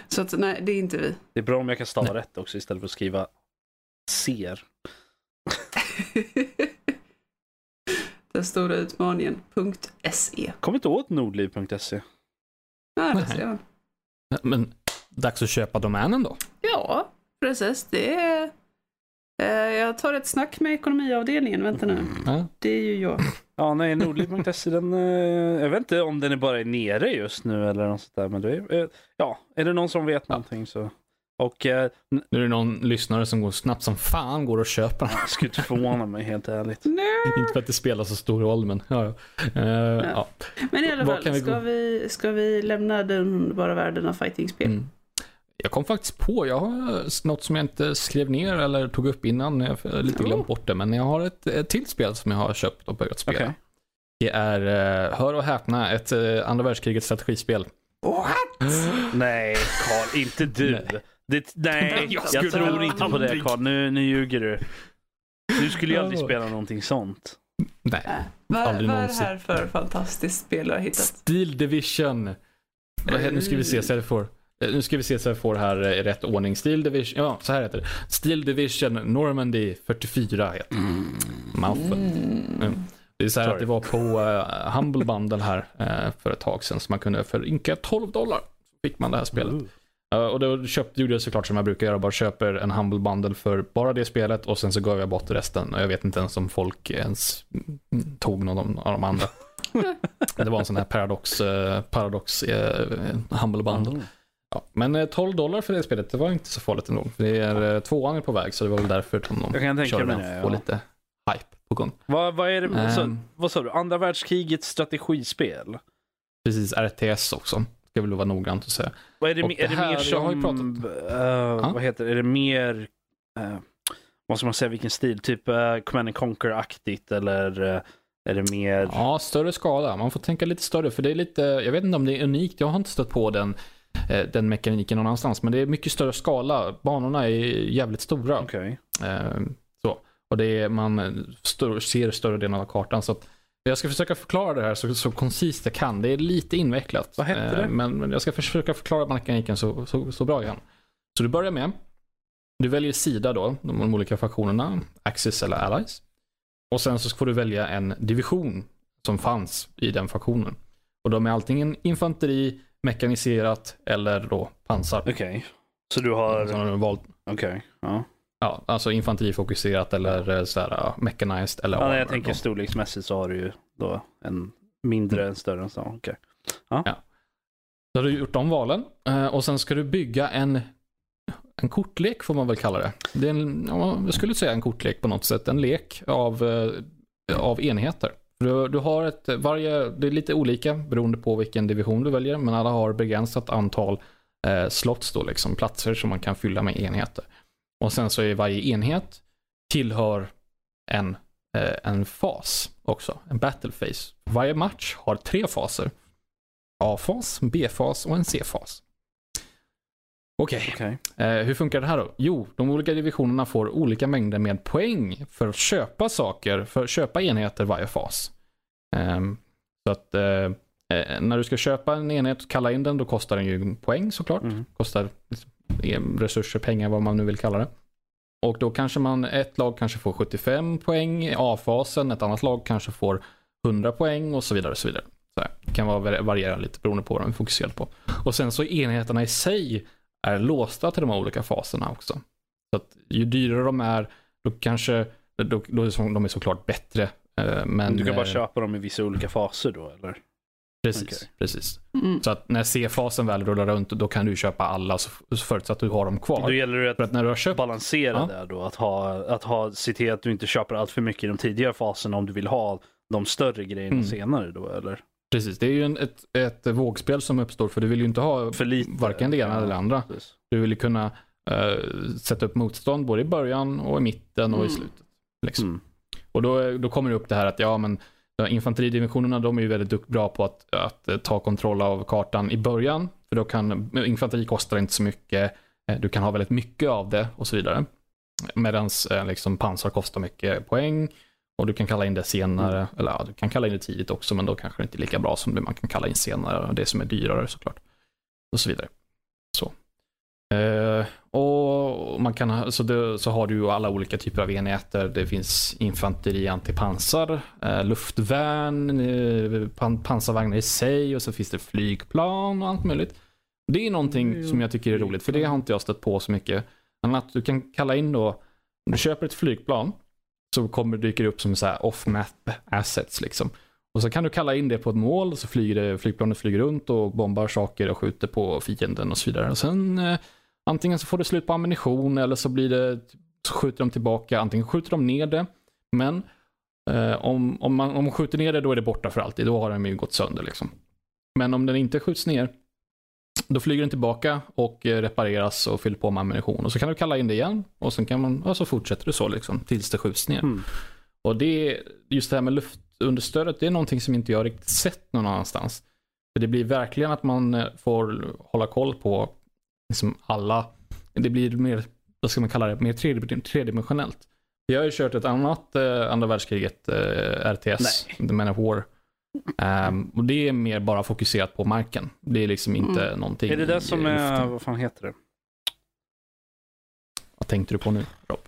Så att nej, det är inte vi. Det är bra om jag kan stava rätt också istället för att skriva ser. Den stora utmaningen. .se. Kommer inte åt nordliv.se. Ja, det ser man. Men dags att köpa domänen då. Ja, precis. Det är... Eh, jag tar ett snack med ekonomiavdelningen. Vänta nu. Ja. Det är ju jag. Ja, nej, nordliv.se den, eh, jag vet inte om den är bara nere just nu eller något sånt där. Men det är, eh, ja, är det någon som vet någonting så. Och eh, Nu är det någon lyssnare som går snabbt som fan går och köper den. skulle inte förvåna mig helt ärligt. Inte för att det spelar så stor roll men ja. ja. Eh, ja. Men i alla fall, vi ska, vi, ska vi lämna den underbara världen av fightingspel? Mm. Jag kom faktiskt på, jag har något som jag inte skrev ner eller tog upp innan, jag har lite glömt Oh. bort det, men jag har ett, ett till spel som jag har köpt och börjat spela. Okej. Det är, eh, hör och häpna, ett eh, andra världskrigets strategispel. Nej, Karl, inte du. Nej. Det, nej, Jag jag, tror inte på det. Karl. Nu, nu ljuger du. Du skulle ju aldrig spela någonting sånt. Nej. Äh, vad, är det någonsin. här för fantastiskt spel du har hittat? Steel Division. Vad heter- Nu ska vi se så jag får, eh, nu ska vi se så jag får här eh, i rätt ordning. Steel Division, ja så här heter det. Steel Division Normandy 44 heter det. Mouthful. Mm. Mm. Det är så här Sorry. att det var på uh, Humble Bundle här eh, för ett tag sedan så man kunde för ynka 12 dollar fick man det här spelet. Eh, och då köpte, gjorde jag såklart som jag brukar göra, bara köper en Humble Bundle för bara det spelet och sen så gav jag bort resten och jag vet inte ens om folk ens tog någon av de andra. det var en sån här Paradox, eh, Paradox eh, Humble Bundle. Mm. Ja, men eh, 12 dollar för det spelet, det var inte så farligt ändå. För det är, tvåan är på väg så det var väl därför som de Jag kan tänka körde den, det. få Ja. lite hype på gång. Vad, vad är det? Så, Ehm. vad sa du? Andra världskrigets strategispel? Precis, RTS också. Ska väl vara noggrant att säga. Vad är det, Och är det mer jag har som... ju pratat- eh, Vad heter det? Är det mer... Uh, vad ska man säga, vilken stil? Typ uh, Command and Conquer-aktigt eller... eh, Är det mer... Ja, större skala. Man får tänka lite större för det är lite, jag vet inte om det är unikt, jag har inte stött på den, den mekaniken någon annanstans, men det är mycket större skala. Banorna är jävligt stora. Okej. Eh, så. Och det är, man stör, ser större delen av kartan. Så att jag ska försöka förklara det här så, så koncist jag kan. Det är lite invecklat. Vad hette Eh, det? Men, men jag ska försöka förklara mekaniken så, så, så bra jag kan. Så du börjar med, du väljer sida då, de, de olika faktionerna, Axis eller Allies. Och sen så får du välja en division som fanns i den faktionen. Och de är antingen infanteri, mekaniserat eller då pansar. Okej. Så du har... Så har du valt Okej. Ja. Ja, alltså infanterifokuserat eller eh, så här, mechanized eller ja jag tänker då. storleksmässigt så har du ju då en mindre, en större än så. Okej. Då har du gjort de valen eh, och sen ska du bygga en, en kortlek får man väl kalla det. det är en, ja, jag skulle säga en kortlek på något sätt. En lek av, eh, av enheter. Du, du har ett, varje, det är lite olika beroende på vilken division du väljer, men alla har begränsat antal eh, slots då, liksom platser som man kan fylla med enheter. Och sen så är varje enhet tillhör en, eh, en fas också, en battle phase. Varje match har tre faser. A-fas, B-fas och en C-fas. Okej, Okej. eh, hur funkar det här då? Jo, de olika divisionerna får olika mängder med poäng för att köpa saker, för att köpa enheter varje fas. Ehm, så att eh, eh, när du ska köpa en enhet och kalla in den, då kostar den ju poäng såklart. Mm. Kostar eh, resurser, pengar, vad man nu vill kalla det. Och då kanske man, ett lag kanske får 75 poäng i A-fasen, ett annat lag kanske får 100 poäng och så vidare. Och så vidare. Så. Det kan vara, variera lite beroende på vad de är fokuserade på. Och sen så enheterna i sig är låsta till de här olika faserna också. Så att ju dyrare de är, då kanske, då, då är de är såklart bättre. eh, Men, du kan bara eh, köpa dem i vissa olika faser då, eller? Precis, Okej. precis. Mm. Så att när C-fasen väl rullar runt, då kan du köpa alla så förutsatt att du har dem kvar. Då gäller det att att när du har köpt balansera Ja. där då. Att, ha, att ha, se till att du inte köper allt för mycket i de tidigare faserna om du vill ha de större grejerna Mm. senare då, eller? Precis, det är ju en, ett, ett vågspel som uppstår för du vill ju inte ha För lite. varken det ena Ja, eller det andra. precis. Du vill ju kunna eh, sätta upp motstånd både i början och i mitten och i Mm. slutet. Liksom. Mm. Och då, då kommer det upp det här att ja men ja, infanteridivisionerna de är ju väldigt bra på att, att eh, ta kontroll av kartan i början. För då kan, eh, infanteri kostar inte så mycket, eh, du kan ha väldigt mycket av det och så vidare. Medan liksom pansar kostar mycket poäng och du kan kalla in det senare, eller ja, du kan kalla in det tidigt också men då kanske det inte är lika bra som det man kan kalla in senare, det som är dyrare såklart. Och så vidare. Eh, och man kan så, det, så har du alla olika typer av enheter. Det finns infanteri, antipansar, eh, luftvärn, eh, pan, pansarvagnar i sig och så finns det flygplan och allt möjligt. Det är någonting Mm, som jag tycker är roligt för det har inte jag stött på så mycket. Men att du kan kalla in då, om du köper ett flygplan så kommer det dyka upp som så här off-map assets liksom. Och så kan du kalla in det på ett mål och så flyger det, flygplanet flyger runt och bombar saker och skjuter på fienden och så vidare. Och sen antingen så får du slut på ammunition eller så blir det, så skjuter de tillbaka, antingen skjuter de ner det, men eh, om, om, man, om man skjuter ner det då är det borta för alltid, då har den ju gått sönder liksom. Men om den inte skjuts ner, då flyger den tillbaka och eh, repareras och fyller på med ammunition. Och så kan du kalla in det igen och sen kan man, och så fortsätter det så liksom tills det skjuts ner. Mm. Och det, just det här med luftunderstödet, det är någonting som inte jag riktigt sett någon annanstans. För det blir verkligen att man eh, får hålla koll på liksom alla, det blir mer, vad ska man kalla det, mer tredi- tredimensionellt. Jag har ju kört ett annat eh, andra världskriget eh, RTS, The Man of War. Ehm, och det är mer bara fokuserat på marken. Det är liksom inte någonting Är det det som är, vad fan heter det? Vad tänkte du på nu Rob?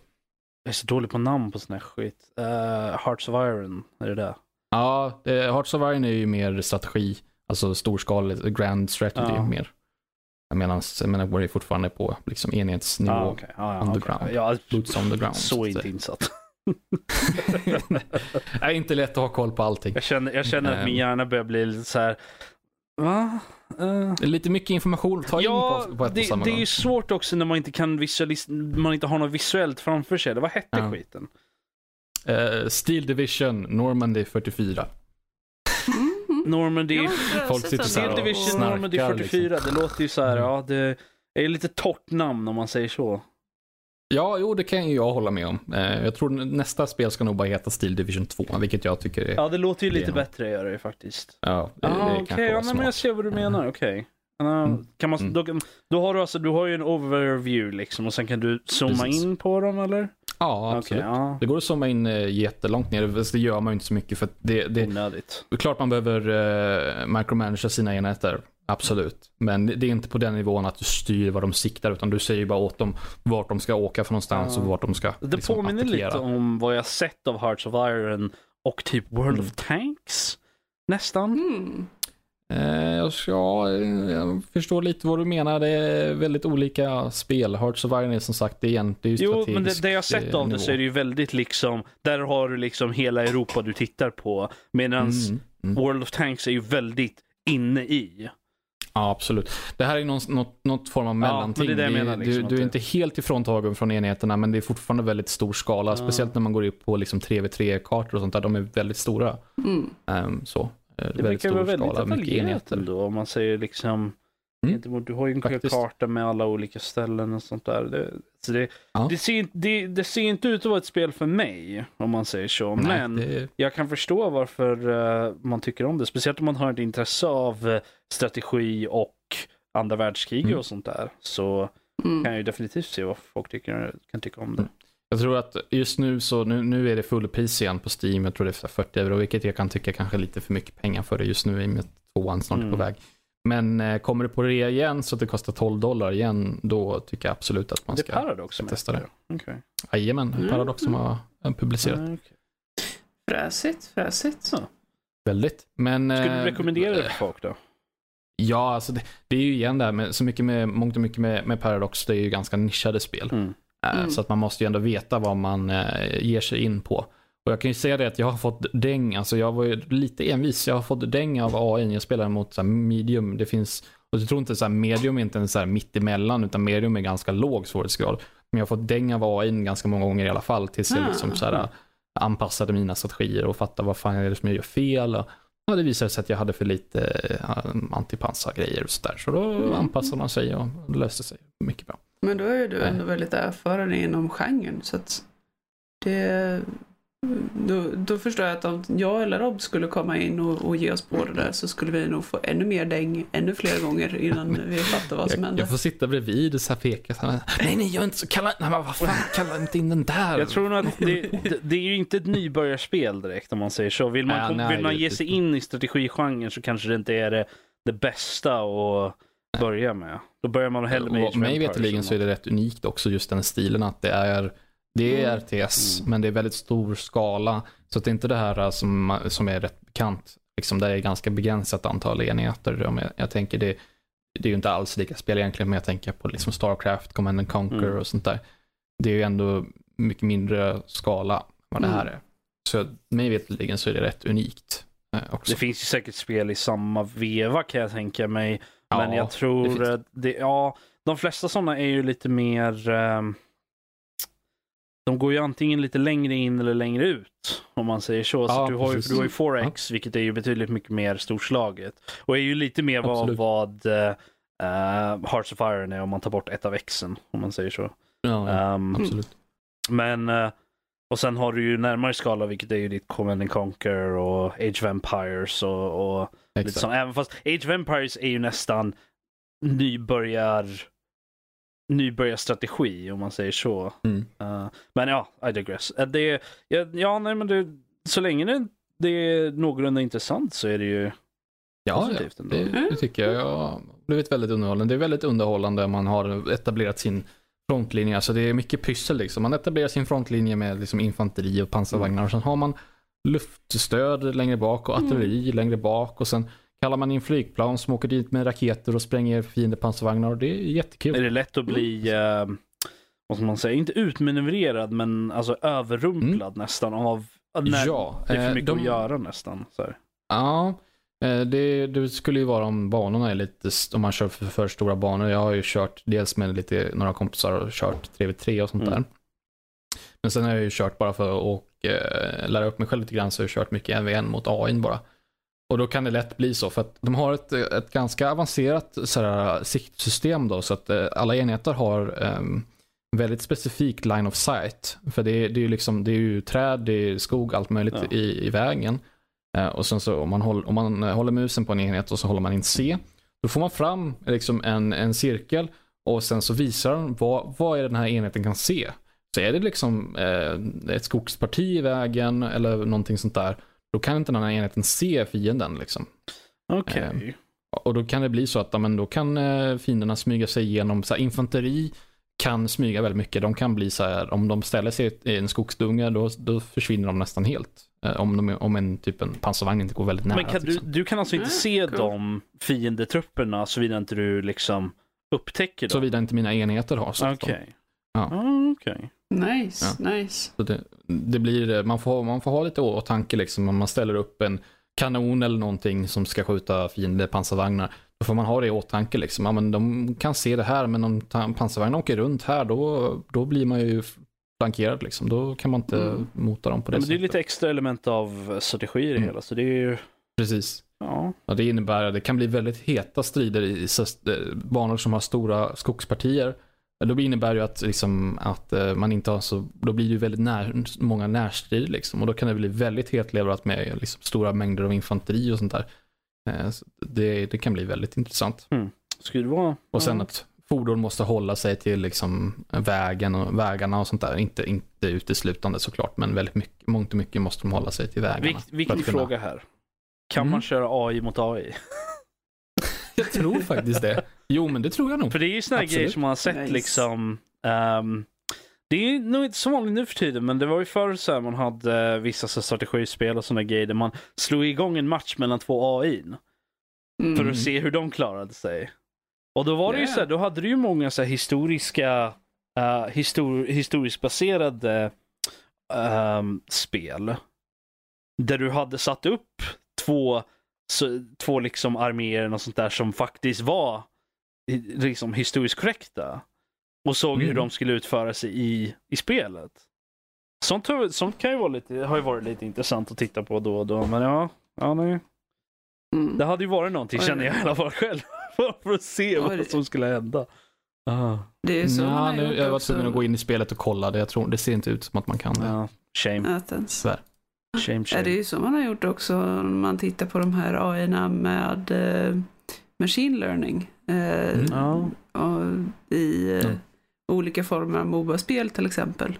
Jag är så dålig på namn på sån här skit. Uh, Hearts of Iron, är det det? Ja, det, Hearts of Iron är ju mer strategi, alltså storskalig, grand strategy Ja. mer. Medan Man of War är fortfarande på liksom enhetsnivå, Ah, okej. Ah, ja, underground. okej. Ja, boots on the ground. så inte insatt. Det är inte lätt att ha koll på allting. Jag känner, jag känner att min Ehm. hjärna börjar bli lite så här. Va? Det är lite mycket information att ta in ja, på, på ett det, samma det är gång. ju svårt också när man inte kan visualis- man inte har något visuellt framför sig. Vad hette Ja. skiten? Eh, Steel Division, Normandy 44. Normandy, Folk sitter så här och Division snarkar, Normandy 44. Det låter ju så här, ja det är lite torrt namn om man säger så. Ja, jo, det kan ju jag hålla med om. Eh, jag tror nästa spel ska nog bara heta Steel Division 2, vilket jag tycker är... Ja, det låter ju Det lite nog- bättre gör det faktiskt. Ja, det, det ah, okej, var ja, men jag ser vad du menar, okej. Ja, Mm. Kan man, Mm. då, då har du alltså, du har ju en overview liksom och sen kan du zooma Precis. in på dem eller? Ja, absolut. ja. Det går att zooma in eh, jättelångt ner, det gör man ju inte så mycket för det, det, Onödigt. det är klart man behöver uh, micromanagera sina enheter. Absolut. Men det det är inte på den nivån att du styr vad de siktar utan du säger bara åt dem vart de ska åka för någonstans Ja. och vart de ska Det liksom, påminner attackera. lite om vad jag sett av Hearts of Iron och typ World Mm. of Tanks. Nästan. Mm. Eh, jag, ska, jag förstår lite vad du menar. Det är väldigt olika spel. Hearts of Iron är som sagt, det är, egent- det är ju Jo, men det, det jag sett eh, av det så är det ju väldigt liksom, där har du liksom hela Europa du tittar på. Medan Mm, mm. World of Tanks är ju väldigt inne i. Ja, absolut. Det här är någon, något, något form av men det är mellanting. det jag Det är- menar, liksom, du, du är det- inte helt ifråntagen från enheterna, men det är fortfarande väldigt stor skala. Ja. Speciellt när man går upp på liksom 3v3-kartor och sånt där. De är väldigt stora. Mm. Ehm, så. Eh, Det brukar vara väldigt skala, detaljerat ändå. Om man säger liksom, Mm. du har ju en Faktiskt. karta med alla olika ställen och sånt där. Det, så det, Ja. det, ser, inte- det, det ser inte ut att vara ett spel för mig, om man säger så. Nej, Men det, jag kan förstå varför eh, man tycker om det. Speciellt om man har ett intresse av eh, strategi och andra världskrig Mm. och sånt där. Så Mm. kan jag ju definitivt se vad folk tycker, kan tycka om det. Mm. jag tror att just nu så, nu, nu är det fullpris igen på Steam. Jag tror det är för 40 euro, vilket jag kan tycka kanske är lite för mycket pengar för det just nu i och med att tvåan snart är på Mm. väg. Men eh, kommer det på rea igen så att det kostar 12 dollar igen, då tycker jag absolut att man det ska Paradox testa heter det. Okej. Jajamän, Mm. Paradox som har eh, publicerat. Ah, okej. Fräsigt, fräsigt. Ja. Väldigt. Men, Skulle du eh, rekommendera det för folk då? Ja, alltså det, det är ju igen det här med så mycket med, mångt och mycket med, med Paradox, det är ju ganska nischade spel. Mm. Eh, Mm. Så att man måste ju ändå veta vad man eh, ger sig in på. Och jag kan ju säga det att jag har fått däng, alltså jag var ju lite envis, jag har fått däng av AI, jag spelar mot så medium, det finns, och jag tror inte så här medium är inte en så här mitt emellan utan medium är ganska låg svårighetsgrad. Men jag har fått däng av AI ganska många gånger i alla fall tills jag Ah, liksom så här, mm. anpassade mina strategier och fattade vad fan är det som jag gör fel. Och, ja, det visade sig att jag hade för lite eh, antipansargrejer och sådär. Så då Mm. anpassade man sig och löste sig mycket bra. Men då är ju du ändå väldigt erfaren inom genren. Så att det, då, då förstår jag att om jag eller Rob skulle komma in och, och ge oss på det där så skulle vi nog få ännu mer däng ännu fler gånger innan vi fattar vad som händer. jag får sitta bredvid och så här peka. Så här, nej, nej, gör inte så. Kalla, nej, men vad fan, kalla inte in den där. Jag tror nog att det, det, det är ju inte ett nybörjarspel direkt om man säger så. Vill man, Ja, nej, vill man ge sig in i strategigenren så kanske det inte är det, det bästa att börja med. Då börjar man hellre med Age of mig veterligen så är det rätt unikt också just den stilen att det är det är Mm. RTS Mm. men det är väldigt stor skala. Så det är inte det här äh, som, som är rätt bekant. Liksom där det är ganska begränsat antal enheter. Om Jag, jag tänker det, det är ju inte alls lika spel egentligen men jag tänker på liksom Starcraft, Command and Conquer Mm. och sånt där. Det är ju ändå mycket mindre skala än vad det här Mm. är. Så mig veterligen så är det rätt unikt. eh, Också. Det finns ju säkert spel i samma veva kan jag tänka mig. Ja, Men jag tror det. att det, ja, de flesta sådana är ju lite mer ehm, de går ju antingen lite längre in eller längre ut. Om man säger så. så Ja, du, har ju, du har ju 4X, vilket är ju betydligt mycket mer storslaget. Och är ju lite mer vad, Absolut. vad uh, Hearts of Iron är om man tar bort ett av Xen. Om man säger så. Ja, ja, Ehm, absolut. men, eh, och sen har du ju närmare skala, vilket är ju ditt Command and Conquer och Age of Empires och, och lite sånt. Även fast Age of Empires är ju nästan nybörjar nybörjarstrategi om man säger så. Mm. Eh, men ja, I digress. Uh, det, ja, ja, nej men det, så länge det, det är någorlunda intressant så är det ju Ja, ja positivt ändå. det, det tycker jag. Jag har blivit väldigt underhållande. Det är väldigt underhållande om man har etablerat sin frontlinje. Alltså det är mycket pyssel liksom. Man etablerar sin frontlinje med liksom infanteri och pansarvagnar och sen har man luftstöd längre bak och artilleri längre bak och sen kallar man in flygplan som åker dit med raketer och spränger fiendepansarvagnar och det är jättekul. Är det lätt att bli, eh, vad ska man säga, inte utmanövrerad men alltså överrumplad nästan av när ja, det är för eh, mycket de- att göra nästan. Så här. Ja, det, det skulle ju vara om banorna är lite, om man kör för, för stora banor. Jag har ju kört dels med lite, några kompisar och kört 3v3 och sånt Mm. där. Men sen har jag ju kört bara för att eh, lära upp mig själv lite grann så har jag kört mycket en v en mot AI bara. Och då kan det lätt bli så för att de har ett, ett ganska avancerat sådär, siktsystem då så att eh, alla enheter har ehm, väldigt specifikt line of sight. För det är, det är, ju, liksom, det är ju träd, det är skog, allt möjligt Ja. i, i vägen. Eh, och sen så om man, håller, om man eh, håller musen på en enhet och så håller man in C, då får man fram liksom en, en cirkel och sen så visar den vad, vad är den här enheten kan se. Så är det liksom eh, ett skogsparti i vägen eller någonting sånt där, då kan inte den här enheten se fienden. Liksom. Okej. Ehm, Och då kan det bli så att ja, men då kan eh, fienderna smyga sig igenom, så här, infanteri kan smyga väldigt mycket. De kan bli så här, om de ställer sig i en skogsdunge då, då försvinner de nästan helt. Eh, om, de, om en typ en pansarvagn inte går väldigt nära. Men kan du, liksom. du kan alltså inte Ah, se cool. de fiendetrupperna såvida inte du liksom upptäcker dem? Såvida inte mina enheter har sett Okej. dem. Ja. Ah, okej. Nice, nice. Så det, det blir, eh, man, får, man får ha lite åtanke liksom om man ställer upp en kanon eller någonting som ska skjuta fiende pansarvagnar. Då får man ha det i åtanke liksom. Ja, men de kan se det här men om pansarvagnen åker runt här då, då blir man ju flankerad liksom. Då kan man inte Mm. mota dem på det Ja, men det är sättet. lite extra element av strategi i det Mm. hela, så det är ju... Precis. Ja. Och det innebär att det kan bli väldigt heta strider i eh, banor som har stora skogspartier. Då innebär det ju att, liksom, att eh, man inte har så, då blir det ju väldigt när, många närstrider liksom. Och då kan det bli väldigt hetleverat med liksom, stora mängder av infanteri och sånt där. Eh, så Det, det kan bli väldigt intressant. Skulle det vara... Och sen ja. att fordon måste hålla sig till liksom, vägen och vägarna och sånt där. Inte, inte uteslutande såklart, men väldigt mycket, mångt och mycket måste de hålla sig till vägarna. Vikt, viktig kunna- fråga här. Kan Mm. man köra AI mot AI? Jag tror faktiskt det. Jo, men det tror jag nog. För det är ju Absolut. grejer som man har sett Nice. liksom. ehm, det är nog inte så vanligt nu för tiden, men det var ju förr så här man hade eh, vissa så här strategispel och sådana grejer där man slog igång en match mellan två AI Mm. för att se hur de klarade sig. Och då var det ju så här, då hade du ju många så här historiska, uh, histor historiskt baserade ehm, spel. Där du hade satt upp två, så, två liksom arméer och sånt där som faktiskt var liksom historiskt korrekta. Och såg hur Mm. de skulle utföra sig i, i spelet. Sånt, sånt kan ju vara lite, har ju varit lite intressant att titta på då och då. Men ja, ja nej. Mm. Det hade ju varit någonting känner jag i alla fall själv. för att se vad som skulle hända. Ah, Det är så man har nu, jag var tvungen att gå in i spelet och kolla det. Jag tror, det ser inte ut som att man kan det. ja. Shame, Athens. Tyvärr. shame, Ja, det är shame. ju så man har gjort också om man tittar på de här AI-erna med eh, machine learning. Eh, Mm. Ja. och I eh, Mm. olika former av Moba-spel till exempel.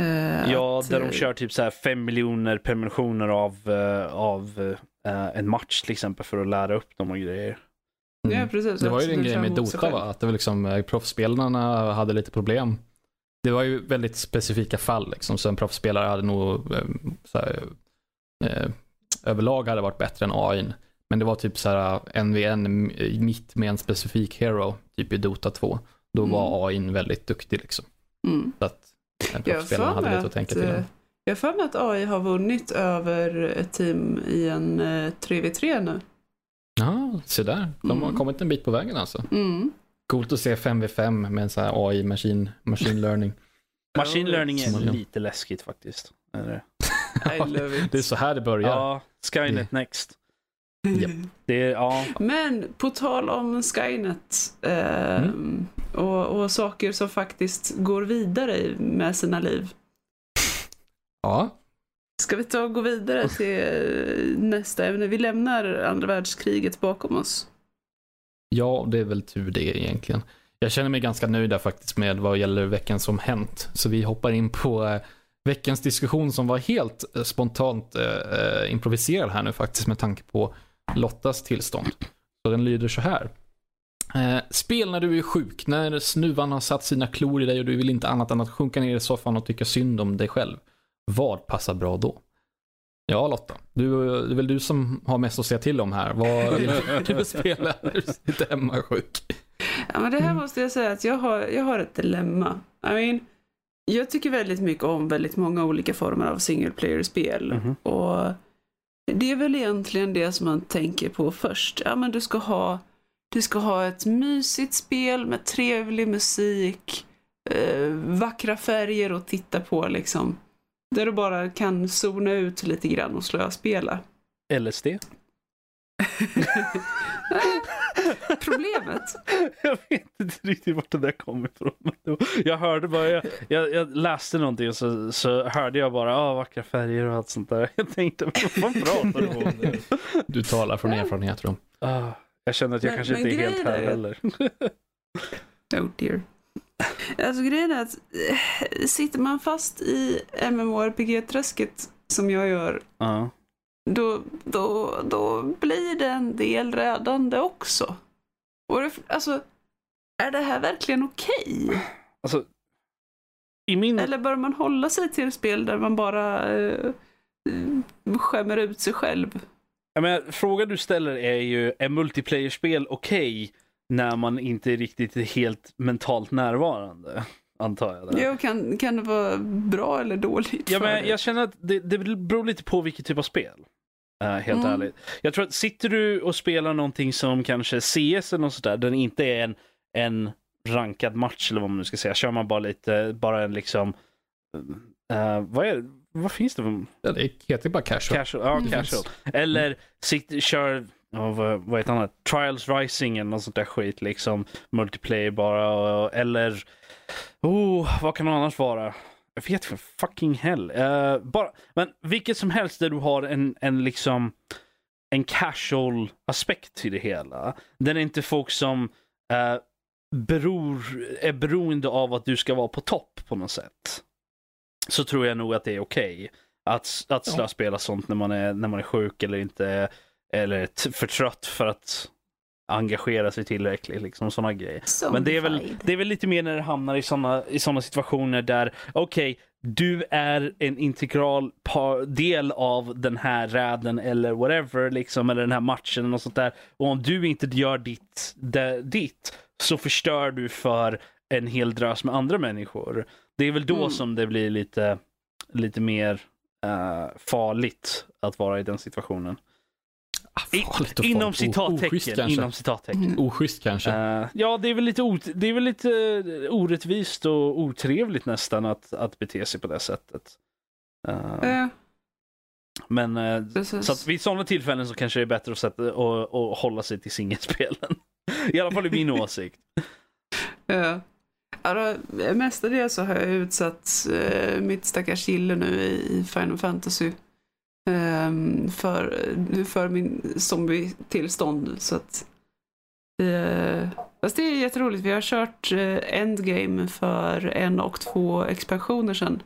Eh, Ja, att, där de eh, kör typ så här 5 miljoner permissioner av, eh, av eh, en match till exempel för att lära upp dem och grejer. Mm. Ja, precis. Det var ju en grej med Dota va? Att det var liksom, eh, proffsspelarna hade lite problem. Det var ju väldigt specifika fall liksom. Så en proffsspelare hade nog eh, så här, eh, överlag hade varit bättre än AI. Men det var typ så här en v en mitt med en specifik hero, typ i Dota 2. Då Mm. var AI väldigt duktig liksom. Mm. Så att en proffsspelare för hade lite att tänka till om. jag har för mig att AI har vunnit över ett team i en eh, 3v3 nu. Ja, se där. De har Mm. kommit en bit på vägen alltså. Mm. Coolt att se 5v5 med en sån här AI, machine, machine learning. Machine learning är Som lite läskigt faktiskt. Är det? Det är så här det börjar. Ja, Skynet next. Japp. Det är, ja, Men på tal om Skynet eh, Mm. och, och saker som faktiskt går vidare med sina liv. Ja, Ska vi ta och gå vidare till eh, nästa ämne? Vi lämnar andra världskriget bakom oss. Ja, det är väl tur det egentligen. Jag känner mig ganska nöjd där faktiskt med vad gäller veckan som hänt. Så vi hoppar in på eh, veckans diskussion som var helt eh, spontant improviserad här nu faktiskt med tanke på Lottas tillstånd. Så den lyder så här. Spel när du är sjuk, när snuvan har satt sina klor i dig och du vill inte annat än att sjunka ner i soffan och tycka synd om dig själv. Vad passar bra då? Ja Lotta, du, det är väl du som har mest att säga till om här. Vad vill du spela när du sitter hemma sjuk? Ja, men det här Mm. måste jag säga att jag har, jag har ett dilemma. I mean, jag tycker väldigt mycket om väldigt många olika former av single player-spel. Mhm. Och det är väl egentligen det som man tänker på först. Ja, men du ska ha, du ska ha ett mysigt spel med trevlig musik, eh, vackra färger att titta på liksom. Där du bara kan zona ut lite grann och slöspela. LSD. Problemet. Jag vet inte riktigt vart det där kom ifrån. Jag hörde bara, jag, jag, jag läste någonting och så, så hörde jag bara ah, vackra färger och allt sånt där. Jag tänkte, vad fan pratar du om nu? Du talar från erfarenhet Rom. Ah, jag känner att jag Men- kanske men inte är helt här är- heller. Oh dear. Alltså grejen är att eh, sitter man fast i MMORPG-träsket som jag gör, Ja. då, då, då blir det en del rädande också. Och det, alltså, är det här verkligen okej? Alltså, i min... Eller bör man hålla sig till spel där man bara eh, skämmer ut sig själv? Jag menar, frågan du ställer är ju, är multiplayer-spel okej när man inte är riktigt helt mentalt närvarande? Antar jag. Det. Jo, kan, kan det vara bra eller dåligt Ja, för men jag känner att det, det beror lite på vilket typ av spel. Eh, helt Mm. ärligt. Jag tror att sitter du och spelar någonting som kanske CS eller något sånt där, den inte är en, en rankad match eller vad man nu ska säga. Kör man bara lite, bara en liksom, eh, vad är vad finns det för Ja, det heter bara casual. casual? Ja, Mm. casual. Eller sitt, kör, ja, vad, vad heter han? Trials Rising eller något sånt där skit liksom. Multiplayer bara. Eller, oh, vad kan det annars vara? Jag vet för fucking hell. Eh, bara, men vilket som helst där du har en, en liksom en casual aspekt till det hela. Den är inte folk som eh, beror, är beroende av att du ska vara på topp på något sätt. Så tror jag nog att det är okej. Att, att Ja. slöspela sånt när man, är, när man är sjuk eller inte eller för trött för att engagera sig tillräckligt. Liksom sådana grejer. Men det är, väl, det är väl lite mer när det hamnar i sådana i såna situationer där, okej, du är en integral par, del av den här räden eller whatever, liksom, eller den här matchen något sånt där. Och om du inte gör ditt, det, ditt så förstör du för en hel drös med andra människor. Det är väl då Mm. som det blir lite, lite mer eh, farligt att vara i den situationen. Ah, I, farligt och inom citattecken. kanske. Inom citattecken. Mm. Oschysst kanske. Eh, ja, det är väl lite, det är väl lite eh, orättvist och otrevligt nästan att, att bete sig på det sättet. Ja, men så att vid sådana tillfällen så kanske det är bättre att sätta, och, och hålla sig till singelspelen. I alla fall i min åsikt. Ja. Då, mestadels så har jag utsatt mitt stackars gille nu i, i Final Fantasy för, för min zombie-tillstånd. Så att, eh, fast det är jätteroligt. Vi har kört eh, Endgame för en och två expansioner sedan.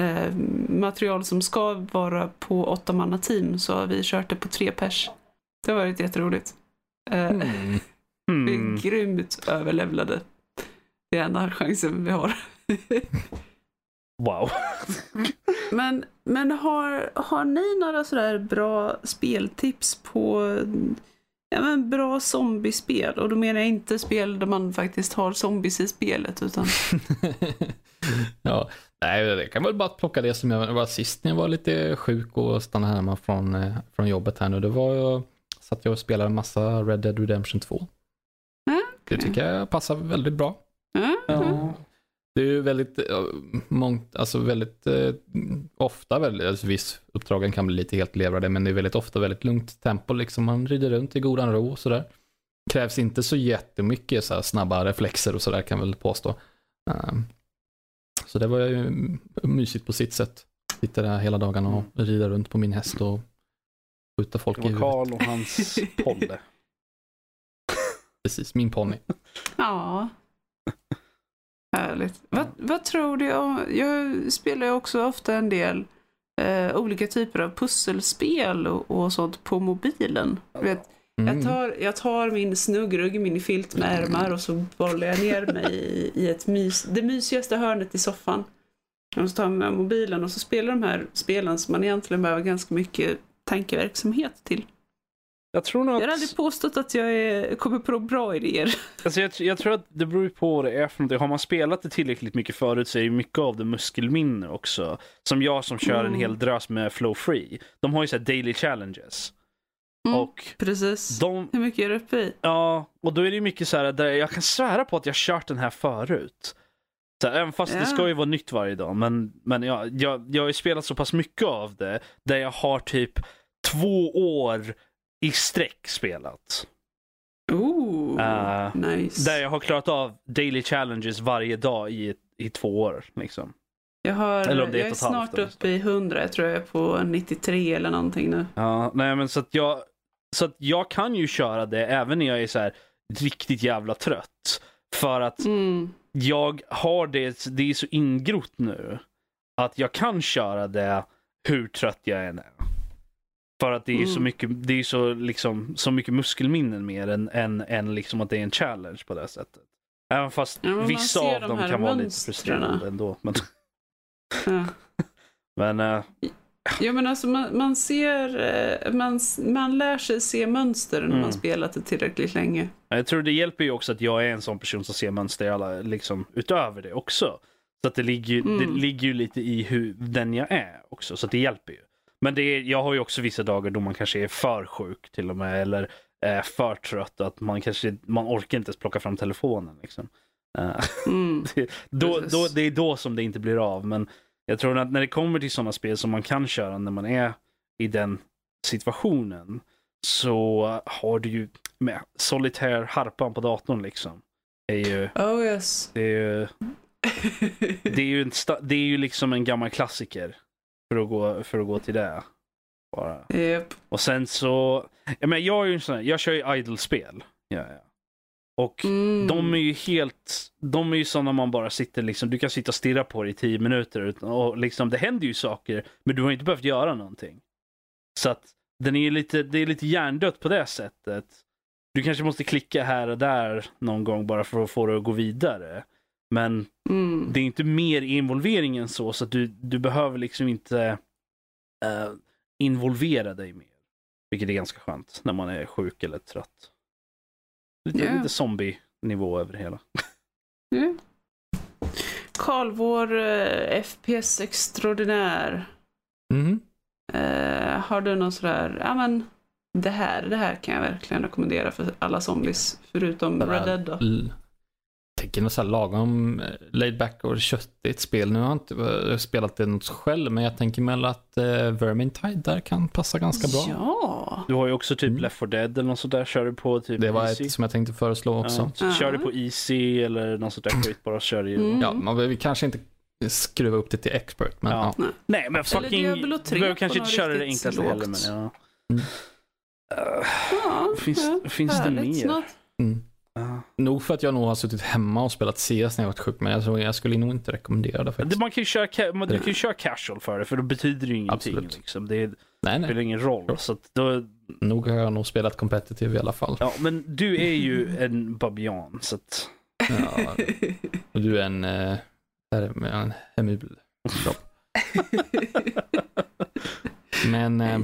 Eh, material som ska vara på åtta manna team så har vi kört det på tre pers. Det har varit jätteroligt. Eh, Mm. vi är Hmm. grymt överlevlade. Det är enda chansen vi har. Wow. men men har, har ni några sådär bra speltips på ja, men bra zombiespel? Och då menar jag inte spel där man faktiskt har zombies i spelet utan ja, nej, det kan väl bara plocka det som jag var sist när jag var lite sjuk och stannade hemma från, eh, från jobbet här nu. Det var jag, satt jag och spelade en massa Red Dead Redemption 2. Ja, Det tycker jag passar väldigt bra. ja, ja. Ja. Det är ju väldigt, eh, mångt, alltså väldigt eh, ofta väldigt, alltså viss uppdragen kan bli lite helt levrade, men det är väldigt ofta väldigt lugnt tempo liksom. Man rider runt i godan ro och sådär. Krävs inte så jättemycket så här snabba reflexer och sådär kan jag väl påstå. Ehm, så det var ju mysigt på sitt sätt. Sitta där hela dagarna och rida runt på min häst och skjuta folk i huvudet. Karl och hans polle. Precis, min ponny. ja. Härligt. Vad, vad tror du om, jag spelar ju också ofta en del eh, olika typer av pusselspel och, och sånt på mobilen. Vet, Mm. Jag tar, jag tar min snuggrugg, min filt med ärmar och så bollar jag ner mig i, i ett mys, det mysigaste hörnet i soffan. Och så tar jag med mobilen och så spelar de här spelen som man egentligen behöver ganska mycket tankeverksamhet till. Jag tror nog Jag har att... aldrig påstått att jag är, kommer på bra idéer. Alltså jag, jag tror att det beror på vad det är för någonting. Har man spelat det tillräckligt mycket förut så är ju mycket av det muskelminne också. Som jag som kör en Mm. hel drös med flow free. De har ju så daily challenges. Mm. Och Precis. de, Hur mycket är du uppe i? ja, och då är det ju mycket så här där jag kan svära på att jag kört den här förut. Så här, även fast Ja. det ska ju vara nytt varje dag. Men, men jag, jag, jag har ju spelat så pass mycket av det. Där jag har typ två år i sträck spelat. Ooh, Eh, nice. Där jag har klarat av daily challenges varje dag i, i två år. Liksom. Jag, har, Eller om det är jag är snart uppe i 100. Jag tror jag är på 93 eller någonting nu. Ja, nej men så att jag, så att jag kan ju köra det även när jag är så här riktigt jävla trött. För att Mm. jag har det, det är så ingrott nu. Att jag kan köra det hur trött jag än är. För att det är så Mm. mycket, det är så liksom, så mycket muskelminnen mer än, än, än liksom att det är en challenge på det sättet. Även fast Ja, vissa av de dem kan vara lite frustrerande ändå. Men, Ja. men eh, Ja, men alltså man, man ser, eh, man, man lär sig se mönster när Mm. man spelat det tillräckligt länge. Jag tror det hjälper ju också att jag är en sån person som ser mönster i alla, liksom, utöver det också. Så att det ligger, Mm. det ligger ju lite i hur den jag är också, så att det hjälper ju. Men det är, jag har ju också vissa dagar då man kanske är för sjuk till och med, eller är för trött att man kanske, man orkar inte ens plocka fram telefonen. Liksom. Eh, Mm. det, då, då, det är då som det inte blir av, men jag tror att när det kommer till sådana spel som man kan köra när man är i den situationen, så har du ju med solitär harpan på datorn liksom. Är ju, Oh yes. det är ju, det är ju, en det är ju liksom en gammal klassiker. För att gå, för att gå till det. Bara. Japp. Och sen så, jag, menar, jag är ju sån här, jag kör ju idle-spel. Ja, ja. Och Mm. de är ju helt, de är ju sådana man bara sitter liksom, du kan sitta och stirra på det i tio minuter utan, och liksom det händer ju saker men du har inte behövt göra någonting. Så att den är lite, det är lite hjärndött på det sättet. Du kanske måste klicka här och där någon gång bara för att få det att gå vidare. Men Mm. det är inte mer involvering än så, så att du, du behöver liksom inte eh, involvera dig mer. Vilket är ganska skönt när man är sjuk eller trött. Lite, Ja. lite zombie-nivå över det hela. Ja. Karl, vår eh, FPS extraordinär. Mhm. Eh, har du någon sådär, ja men det här, det här kan jag verkligen rekommendera för alla zombies förutom Red Dead då. Tänker något så här lagom eh, laid back och köttigt spel. Nu har jag inte eh, spelat det något själv, men jag tänker mig att uh, Vermintide där kan passa ganska bra. Ja. Du har ju också typ Mm. Left 4 Dead eller något sånt där. Kör du på typ Det var Easy. ett som jag tänkte föreslå också. Ja, kör du på Easy eller något sånt där skit bara kör du ju. Mm. Ja, man behöver kanske inte skruva upp det till expert, men Ja. ja. Nej men fucking, du 3 behöver kanske inte köra det enklaste heller men ja. Mm. Eh, ja finns ja, finns det mer? Snart. Nog för att jag nog har suttit hemma och spelat CS när jag varit sjuk, men jag, tror, jag skulle nog inte rekommendera det faktiskt. man kan ju köra, man, du kan ju köra casual för det för då betyder det ju ingenting. Absolut. Liksom. Det, Nej, spelar nej. ingen roll. Så att då, Nog har jag nog spelat competitive i alla fall. ja, men du är ju en babian så att, Ja, och du är en, är det- en hemul. Men eh,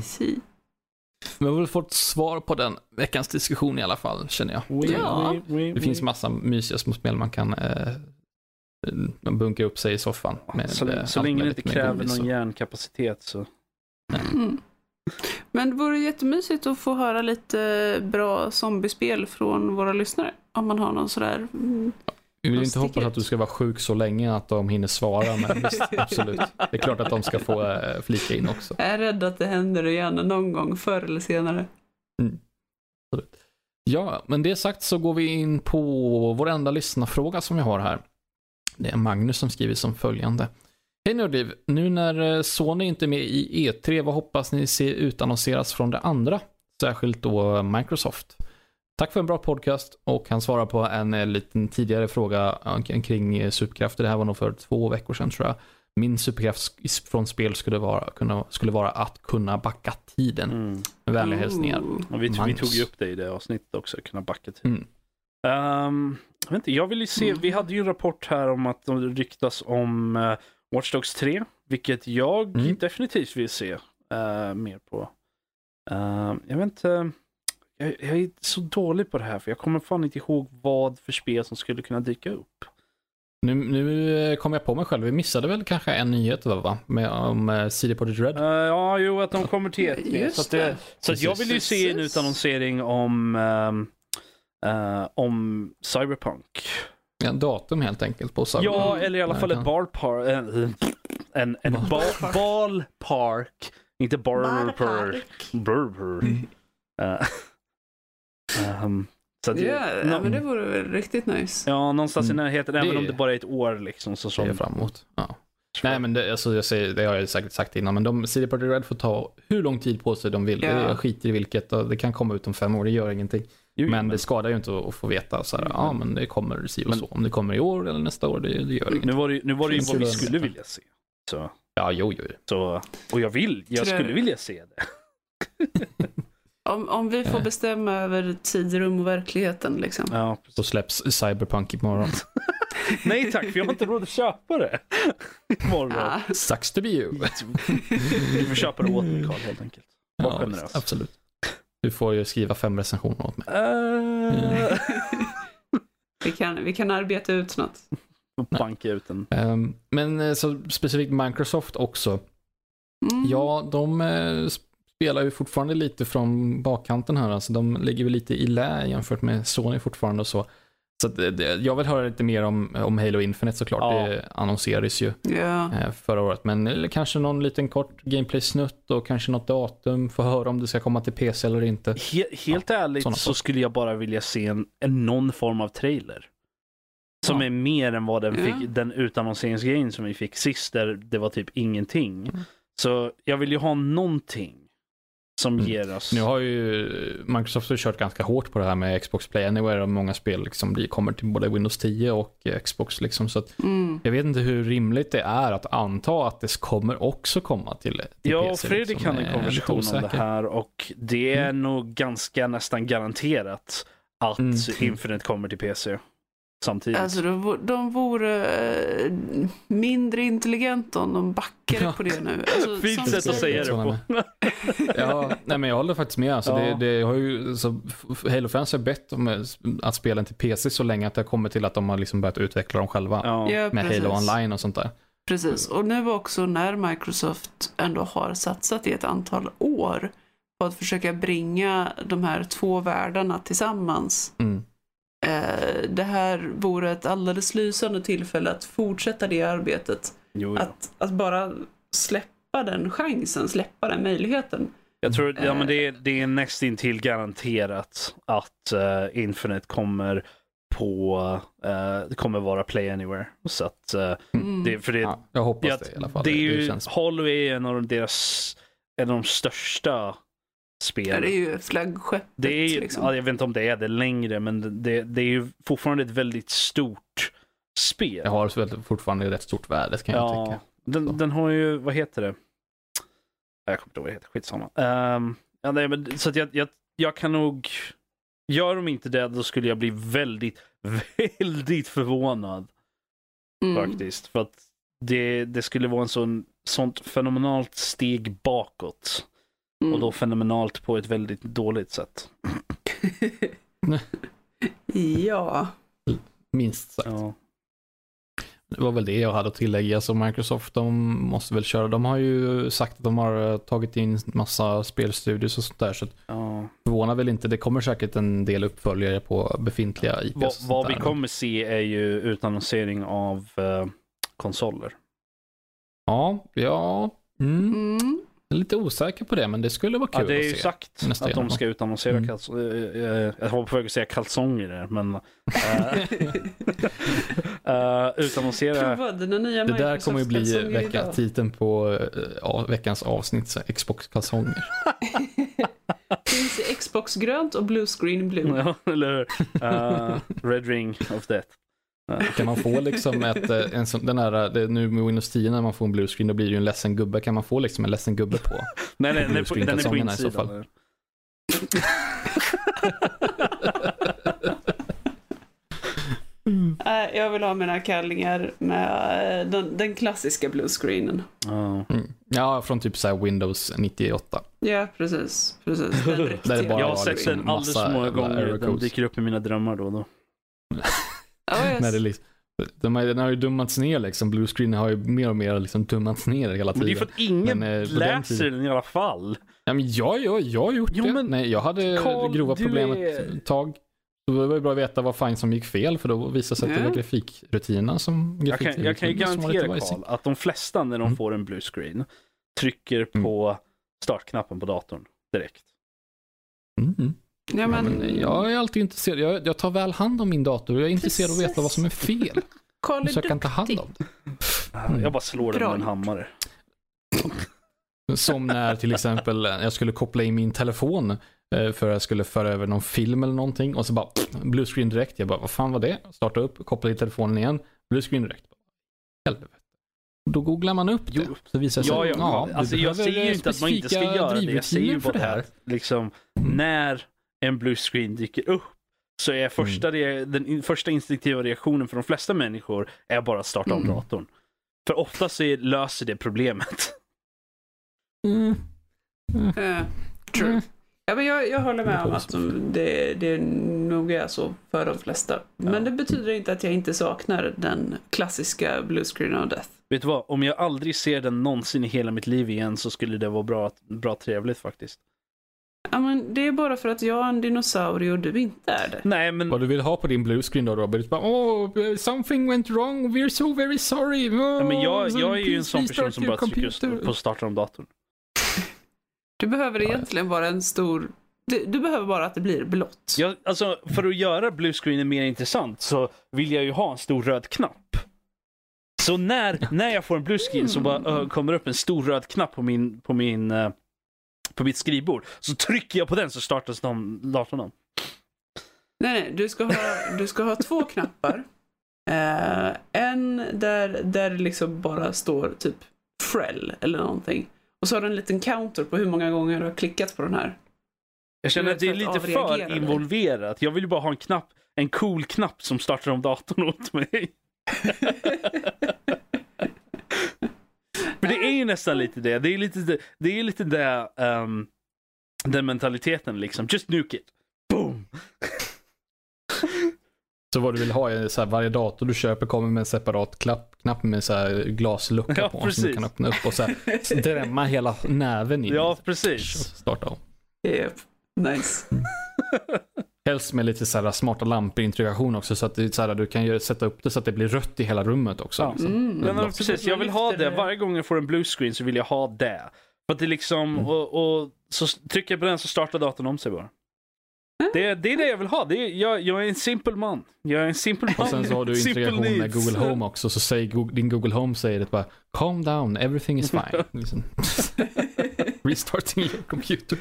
See. vi har väl fått svar på den veckans diskussion i alla fall, känner jag. Ja. Det finns massa mysiga små spel man kan eh, bunka upp sig i soffan. med, så, eh, så länge det inte kräver godis någon hjärnkapacitet så. Mm. Men det vore jättemysigt att få höra lite bra zombiespel från våra lyssnare. Om man har någon sådär. Mm. Vi vill inte hoppas att ut. du ska vara sjuk så länge att de hinner svara, men visst, absolut. Det är klart att de ska få eh, flika in också. Jag är rädd att det händer igen någon gång förr eller senare. Ja, men det sagt så går vi in på vår enda lyssnarfråga som vi har här. Det är Magnus som skriver som följande. Hej Nördliv, nu när eh, Sony inte är med i E3, vad hoppas ni se utannonseras från det andra? Särskilt då Microsoft. Tack för en bra podcast och han svarar på en eh, liten tidigare fråga kring eh, superkrafter. Det här var nog för två veckor sedan tror jag. Min superkraft från spel skulle vara, kunna, skulle vara att kunna backa tiden. Mm. Med vänliga hälsningar. Vi, vi tog ju upp det i det avsnittet också, kunna backa till. Mm. Ehm, jag, vet inte, jag vill ju se, vi hade ju en rapport här om att de ryktas om uh, Watch Dogs 3, vilket jag Mm. definitivt vill se eh, mer på. Ehm, jag vet inte, jag, jag är så dålig på det här för jag kommer fan inte ihåg vad för spel som skulle kunna dyka upp. Nu, nu eh, kom jag på mig själv, vi missade väl kanske en nyhet va? Med, om uh, CD Projekt Red. Eh, ja, jo, att de kommer till ett så, att det, så att jag vill ju se en utannonsering om, eh, om Cyberpunk. Ja, datum helt enkelt på Cyberpunk. Ja, eller i alla fall ett ballpark. En, en, en Ballpark. ball, ballpark. Inte barper. Burper. Mm. Eh, ehm, så att, Ja, men det vore väl riktigt nice. ja, någonstans i Mm. närheten, Det- även om det bara är ett år liksom. Så som, fram emot. Ja. Nej men det, alltså, jag säger, det har jag säkert sagt innan, men de, CD Projekt Red får ta hur lång tid på sig de vill. Ja. Jag skiter i vilket, och det kan komma ut om fem år, det gör ingenting. Jo, men det skadar ju inte att få veta så här, Mm. ja men det kommer si och Men- så. Om det kommer i år eller nästa år, det, det gör inget. nu var det, nu var det ju vad vi skulle det. vilja se. Så, Ja, jo, jo. så, och jag vill, jag- skulle vilja se det. Om, om vi får Eh. bestämma över tid, rum och verkligheten liksom. Ja, Så släpps Cyberpunk imorgon. Nej tack, för jag har inte råd att köpa det. Imorgon. Ja. Sucks to be you. Du får köpa det åt mig Carl helt enkelt. Var Ja, generös. absolut. Du får ju skriva fem recensioner åt mig. Uh, vi, kan, vi kan arbeta ut något. och banka ut en. Ehm, men eh, så specifikt Microsoft också. Mm. Ja, de spelar ju fortfarande lite från bakkanten här. Alltså, de ligger väl lite i lä jämfört med Sony fortfarande och så. Så att, det- jag vill höra lite mer om, om Halo Infinite såklart. Ja. Det annonserades ju Ja. eh, förra året. Men kanske någon liten kort gameplay-snutt och kanske något datum. Få höra om det ska komma till PC eller inte. He helt ärligt sådana så saker. skulle jag bara vilja se en, en någon form av trailer. Som Ja. är mer än vad den Ja. fick, den utannonseringsgrejen som vi fick sist där det var typ ingenting. Mm. Så jag vill ju ha någonting som Mm. ger oss. Nu har ju Microsoft har kört ganska hårt på det här med Xbox Play Anywhere och många spel liksom blir, kommer till både Windows 10 och Xbox. Liksom, så att Mm. jag vet inte hur rimligt det är att anta att det kommer också komma till, till Ja, PC. Fredrik liksom. hade en konversation om det här och det är nog ganska nästan garanterat att Mm. Infinite kommer till PC samtidigt. Alltså de, de vore eh, mindre intelligenta om de backade på det nu. Alltså, Fint sätt att säga det på. Ja, nej men jag håller faktiskt med. Alltså, Ja. det, det har ju, så Halo-fans har bett om eh, att spela till PC så länge att det har kommit till att de har liksom börjat utveckla dem själva. Ja. Ja, Med precis. Halo Online och sånt där. Precis, och nu också när Microsoft ändå har satsat i ett antal år på att försöka bringa de här två världarna tillsammans. Mm. Eh, det här vore ett alldeles lysande tillfälle att fortsätta det arbetet. Jo, ja. Att, att bara släppa den chansen, släppa den möjligheten. Jag tror ja, Eh. men det, är, det är nästintill garanterat att uh, Infinite kommer på, uh, det kommer vara Play Anywhere. Så att, eh, Mm. det, för det, Ja, jag hoppas ja, det i alla fall. det är ju, känns... Halo är en av deras, en av de största Spelen. det är ju flaggskeppet. Det är ju, liksom. ja, jag vet inte om det är det längre, men det, det är ju fortfarande ett väldigt stort spel. Jag har fortfarande rätt stort värde kan jag ja, tycka. den, den har ju, vad heter det? Jag kommer inte ihåg vad det heter, skitsamma. Um, ja, nej, men, så att jag, jag, jag kan nog, gör de inte det då skulle jag bli väldigt, väldigt förvånad Mm. faktiskt. För att det, det skulle vara en sån, sånt fenomenalt steg bakåt. Mm. Och då fenomenalt på ett väldigt dåligt sätt. ja. Minst sagt. Ja. Det var väl det jag hade att tillägga. Så Microsoft de måste väl köra. De har ju sagt att de har eh, tagit in massa spelstudios och sånt där. Så Ja. förvånar väl inte. Det kommer säkert en del uppföljare på befintliga IPs. och Vad, vi där. kommer se är ju utannonsering av eh, konsoler. Ja, ja. Mm. Mm. Jag är lite osäker på det, men det skulle vara kul Ja, det är att ju se. sagt att de ska utannonsera Mm. kalsonger. Jag var på väg att säga kalsonger där, men uh, utannonsera. Prova dina nya Det där kommer ju bli vecka, titeln på eh, ja, veckans avsnitt, Xbox-kalsonger. finns i Xbox grönt och blue screen blue. ja, eller hur? Eh, Red ring of death. Kan man få liksom ett, eh, en sån, den här, det, nu med Windows 10 när man får en blue screen, då blir det ju en ledsen gubbe. Kan man få liksom en ledsen gubbe på? Nej, nej, den är på, den är på Bluescreen-kalsongerna i så insidan. fall. Nej, jag vill ha mina kallingar med eh, den, den klassiska blue screenen. Ja. Mm. Ja, från typ så här Windows 98. Ja, precis. precis. Den riktiga. Där det bara Jag har sett liksom den alldeles för många gånger. Den dyker upp i mina drömmar då och då. Jag- När det liksom, de den har ju dummats ner liksom. Blue screen har ju mer och mer liksom dummats ner hela Men det är tiden. för att ingen Men, eh, den läser tiden- den i alla fall. Ja, men jag, jag, jag har gjort Jo, det. men Nej, jag hade Carl, grova problem är- ett tag. Så det var ju bra att veta vad fan som gick fel för då visade det sig att det var grafikrutinerna som Jag kan, jag kan ju garantera. Karl att de flesta när de Mm. får en blue screen trycker Mm. på startknappen på datorn direkt. Mm. Ja, Ja, men, jag är alltid intresserad. Jag, jag tar väl hand om min dator. Jag är intresserad av att veta vad som är fel. Carl är Så jag kan ta hand om det. Jag bara slår den med en hammare. Som när till exempel jag skulle koppla in min telefon eh, för att jag skulle föra över någon film eller någonting och så bara pff, blue screen direkt. Jag bara, vad fan var det? Starta upp, koppla in telefonen igen, blue screen direkt. Helvete. Då googlar man upp det. Jo. Så visar sig, Ja, ja, du alltså jag säger ju inte att man inte ska göra det. Jag säger ju bara det här. att liksom, Mm. när en blue screen dyker upp så är första re- den första instinktiva reaktionen för de flesta människor är bara att starta om Mm. datorn. För ofta så är, löser det problemet. Mm. Eh, true. Mm. Ja, men jag, jag håller med om får att de- det, det nog är så för de flesta. Men Ja. det betyder inte att jag inte saknar den klassiska blue screen of death. Vet du vad? Om jag aldrig ser den någonsin i hela mitt liv igen så skulle det vara bra, bra trevligt faktiskt. Ja, men det är bara för att jag är en dinosaurie och du inte är det. Nej, men Vad du vill ha på din blue screen då Robert? Bara, oh, something went wrong, we're so very sorry. Oh, Ja, men jag, jag är ju en sån person som bara trycker computer." på starta om datorn. Du behöver Ja, ja. egentligen bara en stor... Du, du behöver bara att det blir blått. Jag, alltså, för att göra blue screenen mer intressant så vill jag ju ha en stor röd knapp. Så när, när jag får en blue screen så bara ö, kommer upp en stor röd knapp på min, på min eh, på mitt skrivbord. Så trycker jag på den så startas de, datorn om. Nej, nej, du ska ha, du ska ha två knappar. Eh, en där, där det liksom bara står typ Frell eller någonting. Och så har du en liten counter på hur många gånger du har klickat på den här. Jag känner att det är lite för involverat. Jag vill ju bara ha en knapp, en cool knapp som startar om datorn åt mig. För det är ju nästan lite det. Det är lite det, det, är lite det ehm, den mentaliteten liksom. Just nuke it. Boom! Så vad du vill ha är så här, varje dator du köper kommer med en separat klapp, knapp med så här glaslucka Ja, på som precis. du kan öppna upp och så här, drämma hela näven in. Ja, och precis. Starta om. Yep. Nice. Helst med lite så här smarta lampor integration också så att det är så här, du kan ju sätta upp det så att det blir rött i hela rummet också. Ja. Liksom. Mm. Men, men Blått. precis, jag vill ha det. Varje gång jag får en blue screen så vill jag ha det. För att det liksom, Mm. och, och så trycker jag på den så startar datorn om sig bara. Det, det är det jag vill ha. Det är, jag, jag är en simpel man. Jag är en simpel man. Och sen så har du Simple integration med. Google Home också så säger Google, din Google Home säger det bara calm down, everything is fine. Liksom. Restarting your computer.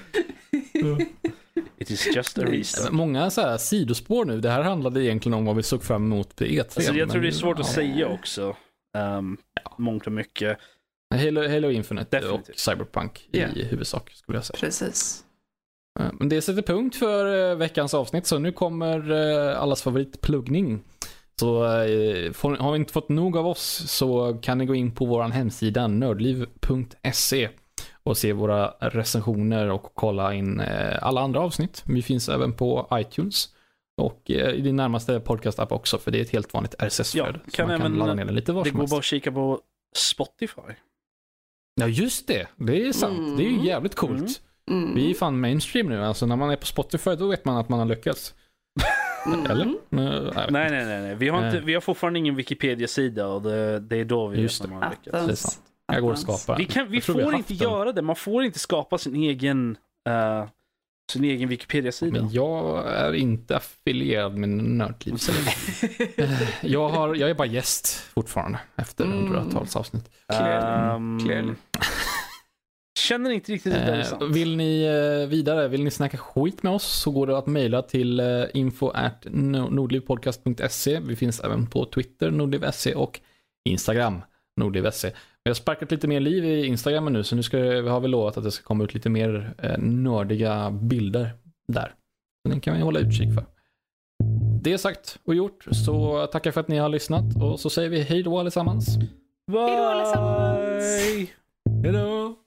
It is just a reason. Många så här sidospår nu. Det här handlade egentligen om vad vi såg fram emot på E3. Alltså, jag tror det är svårt att ja. säga också. Um, Mångt och mycket. Halo, Halo Infinite Definitivt. och Cyberpunk Ja. i huvudsak skulle jag säga. Precis. Eh, Men det sätter punkt för eh, veckans avsnitt så nu kommer eh, allas favoritpluggning. Så har ni inte fått nog av oss så kan ni gå in på vår hemsida nördliv.se och se våra recensioner och kolla in eh, alla andra avsnitt. Vi finns även på iTunes och eh, i din närmaste podcast-app också för det är ett helt vanligt RSS-flöde. Ja, så kan man kan även- ladda ner den lite var Det går bara att kika på Spotify. Ja just det, det är sant. Mm. Det är ju jävligt coolt. Mm. Mm. Vi är fan mainstream nu. Alltså när man är på Spotify då vet man att man har lyckats. Mm. Eller? Nej, nej, nej. nej. Vi, har inte, vi har fortfarande ingen Wikipedia-sida och det, det är då vi Just vet när man har lyckats. Det är sant. Jag går och skapar. Vi, kan, vi vi får har inte den. göra det. Man får inte skapa sin egen, eh, sin egen Wikipedia-sida. Men jag är inte affilierad med Nördliv. Eh, jag, har, jag är bara gäst fortfarande efter Mm. hundratals avsnitt. Clearly. Clearly. Känner inte riktigt det är Eh, sant. vill ni eh, vidare, vill ni snacka skit med oss så går det att mejla till eh, info at nordlivpodcast.se. Vi finns även på Twitter, nordliv.se och Instagram, nordliv.se. Vi har sparkat lite mer liv i Instagram nu så nu ska, vi har vi lovat att det ska komma ut lite mer eh, nördiga bilder där. Så den kan vi hålla utkik för. Det sagt och gjort så tackar för att ni har lyssnat och så säger vi hej då allesammans. Bye! Hej då allesammans! Hej då!